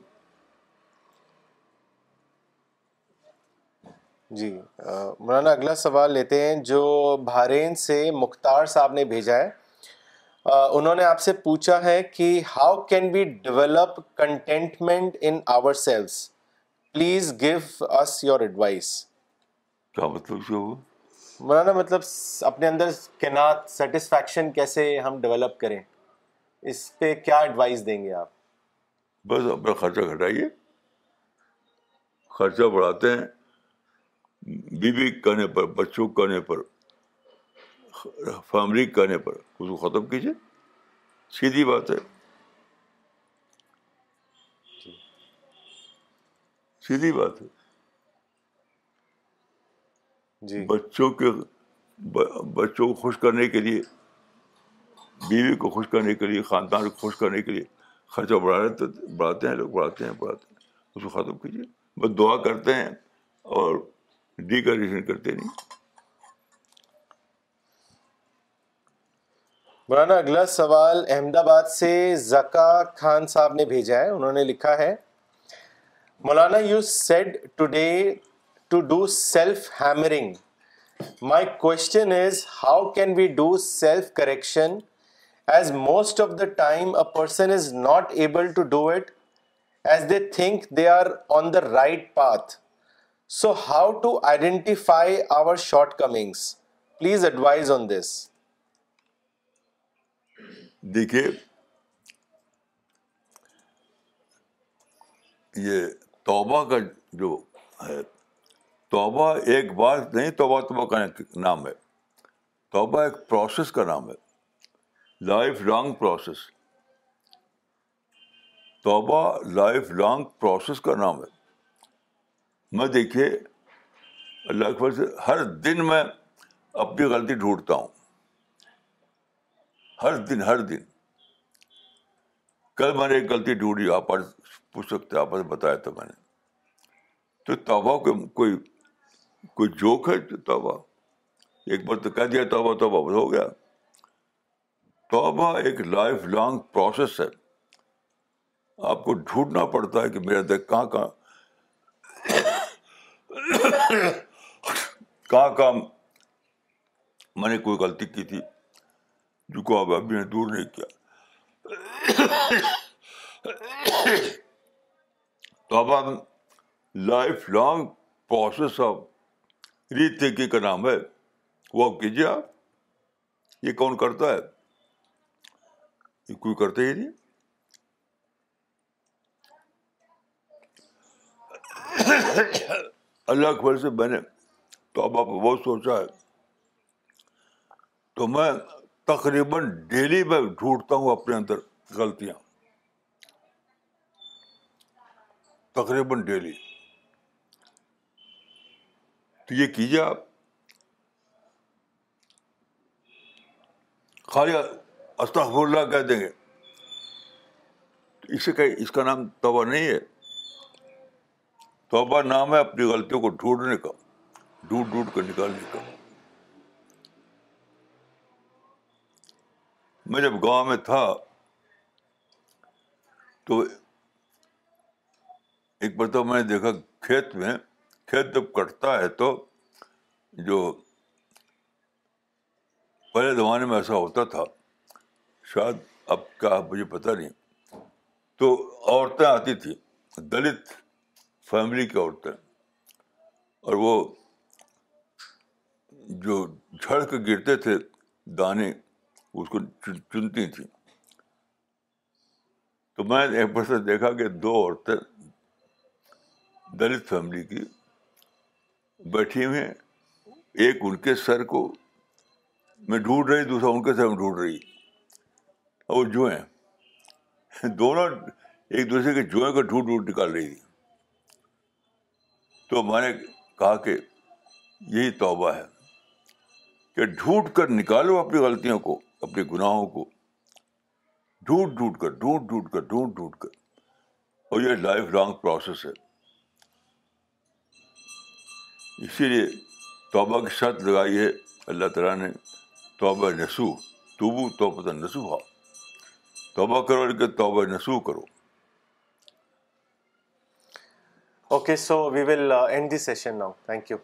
جی مولانا اگلا سوال لیتے ہیں جو بھارین سے مختار صاحب نے بھیجا ہے۔ انہوں نے آپ سے پوچھا ہے کہ how can we develop contentment in ourselves please give us your advice کیا مطلب مولانا مطلب اپنے اندر کینات سیٹسفیکشن کیسے ہم ڈیولپ کریں؟ اس پہ کیا ایڈوائز دیں گے آپ؟ بس اپنا خرچہ گھٹائیے۔ خرچہ بڑھاتے ہیں۔ بیوی کہنے پر بچوں کہنے پر فیملی کہنے پر اس کو ختم کیجیے۔ سیدھی بات ہے۔ سیدھی بات ہے۔ جی۔ بچوں کے بچوں کو خوش کرنے کے لیے بیوی کو خوش کرنے کے لیے، خاندان کو خوش کرنے کے لیے خرچہ بڑھا رہے تو بڑھاتے ہیں، لوگ بڑھاتے ہیں بڑھاتے ہیں۔ اس کو ختم کیجیے۔ بس دعا کرتے ہیں اور ڈیکوریشن کرتے نہیں۔ مولانا، اگلا سوال احمد آباد سے زکا خان صاحب نے بھیجا ہے۔ انہوں نے لکھا ہے، Maulana you said today to do self hammering my question is how can we do self correction as most of the time a person is not able to do it as they think they are on the right path so how to identify our shortcomings please advise on this دیکھیے، یہ توبہ کا جو ہے، توبہ ایک بار نہیں، توبہ توبہ کا نام ہے۔ توبہ ایک پروسیس کا نام ہے۔ لائف لانگ پروسیس توبہ لائف لانگ پروسیس کا نام ہے میں دیکھیے اللہ کے سے ہر دن میں اپنی غلطی ڈھونڈتا ہوں ہر دن ہر دن کل میں نے ایک غلطی ڈھونڈی آپ پوچھ سکتے آپ بتایا تھا میں نے تو توبہ کو کوئی کوئی جوک ہے توبہ ایک بار تو کہہ دیا توبہ توبہ بس ہو گیا توبہ ایک لائف لانگ پروسیس ہے۔ آپ کو ڈھونڈنا پڑتا ہے کہ میرا دیکھ کہاں کہاں کہاں کہاں میں نے کوئی غلطی کی تھی۔ جو کو اب ابھی نے دور نہیں کیا۔ تو اب ہم life long process of rethinking کا نام ہے۔ وہ کیجیے آپ۔ یہ کون کرتا ہے؟ یہ کوئی کرتے ہی نہیں۔ اللہ کے وجہ سے میں نے تو اب آپ بہت سوچا ہے۔ تو میں تقریباً ڈیلی میں ڈھونڈتا ہوں اپنے اندر غلطیاں۔ تقریباً ڈیلی۔ تو یہ کیجیے آپ۔ خالی استغفر اللہ کہہ دیں گے۔ اسے کہ اس کا نام توبہ نہیں ہے۔ توبہ نام ہے اپنی غلطیوں کو ڈھونڈنے کا۔ ڈھونڈ ڈھونڈ کر نکالنے کا۔ میں جب گاؤں میں تھا تو ایک بار تو میں نے دیکھا کھیت میں، کھیت جب کٹتا ہے تو جو پہلے زمانے میں ایسا ہوتا تھا شاید اب کیا مجھے پتہ نہیں۔ تو عورتیں آتی تھیں، دلت فیملی کی عورتیں۔ اور وہ جو جھڑ کے گرتے تھے، دانے اس کو چنتی تھیں۔ تو میں ایک بار سے دیکھا کہ دو عورتیں دلت فیملی کی بیٹھی ہوئی ہیں۔ ایک ان کے سر کو میں ڈھونڈ رہی، دوسرا ان کے سر میں ڈھونڈ رہی۔ اور وہ جو ہیں، دونوں ایک دوسرے کے جوئیں کو ڈھونڈ ڈھونڈ نکال رہی تھی۔ تو میں نے کہا کہ یہی توبہ ہے کہ ڈھونڈ کر نکالو اپنی غلطیوں کو، اپنے گناہوں کو۔ ڈھونڈ ڈھونڈ کر، ڈھونڈ ڈھونڈ کر، ڈھونڈ ڈھونڈ کر۔ اور یہ لائف لانگ پروسیس ہے۔ اسی لیے توبہ کی شرط لگائی ہے۔ اللہ تعالیٰ نے توبہ نسو توبو تو نسو ہا توبا کرو کہ تو بھائی show کروکے so we will end the session now thank you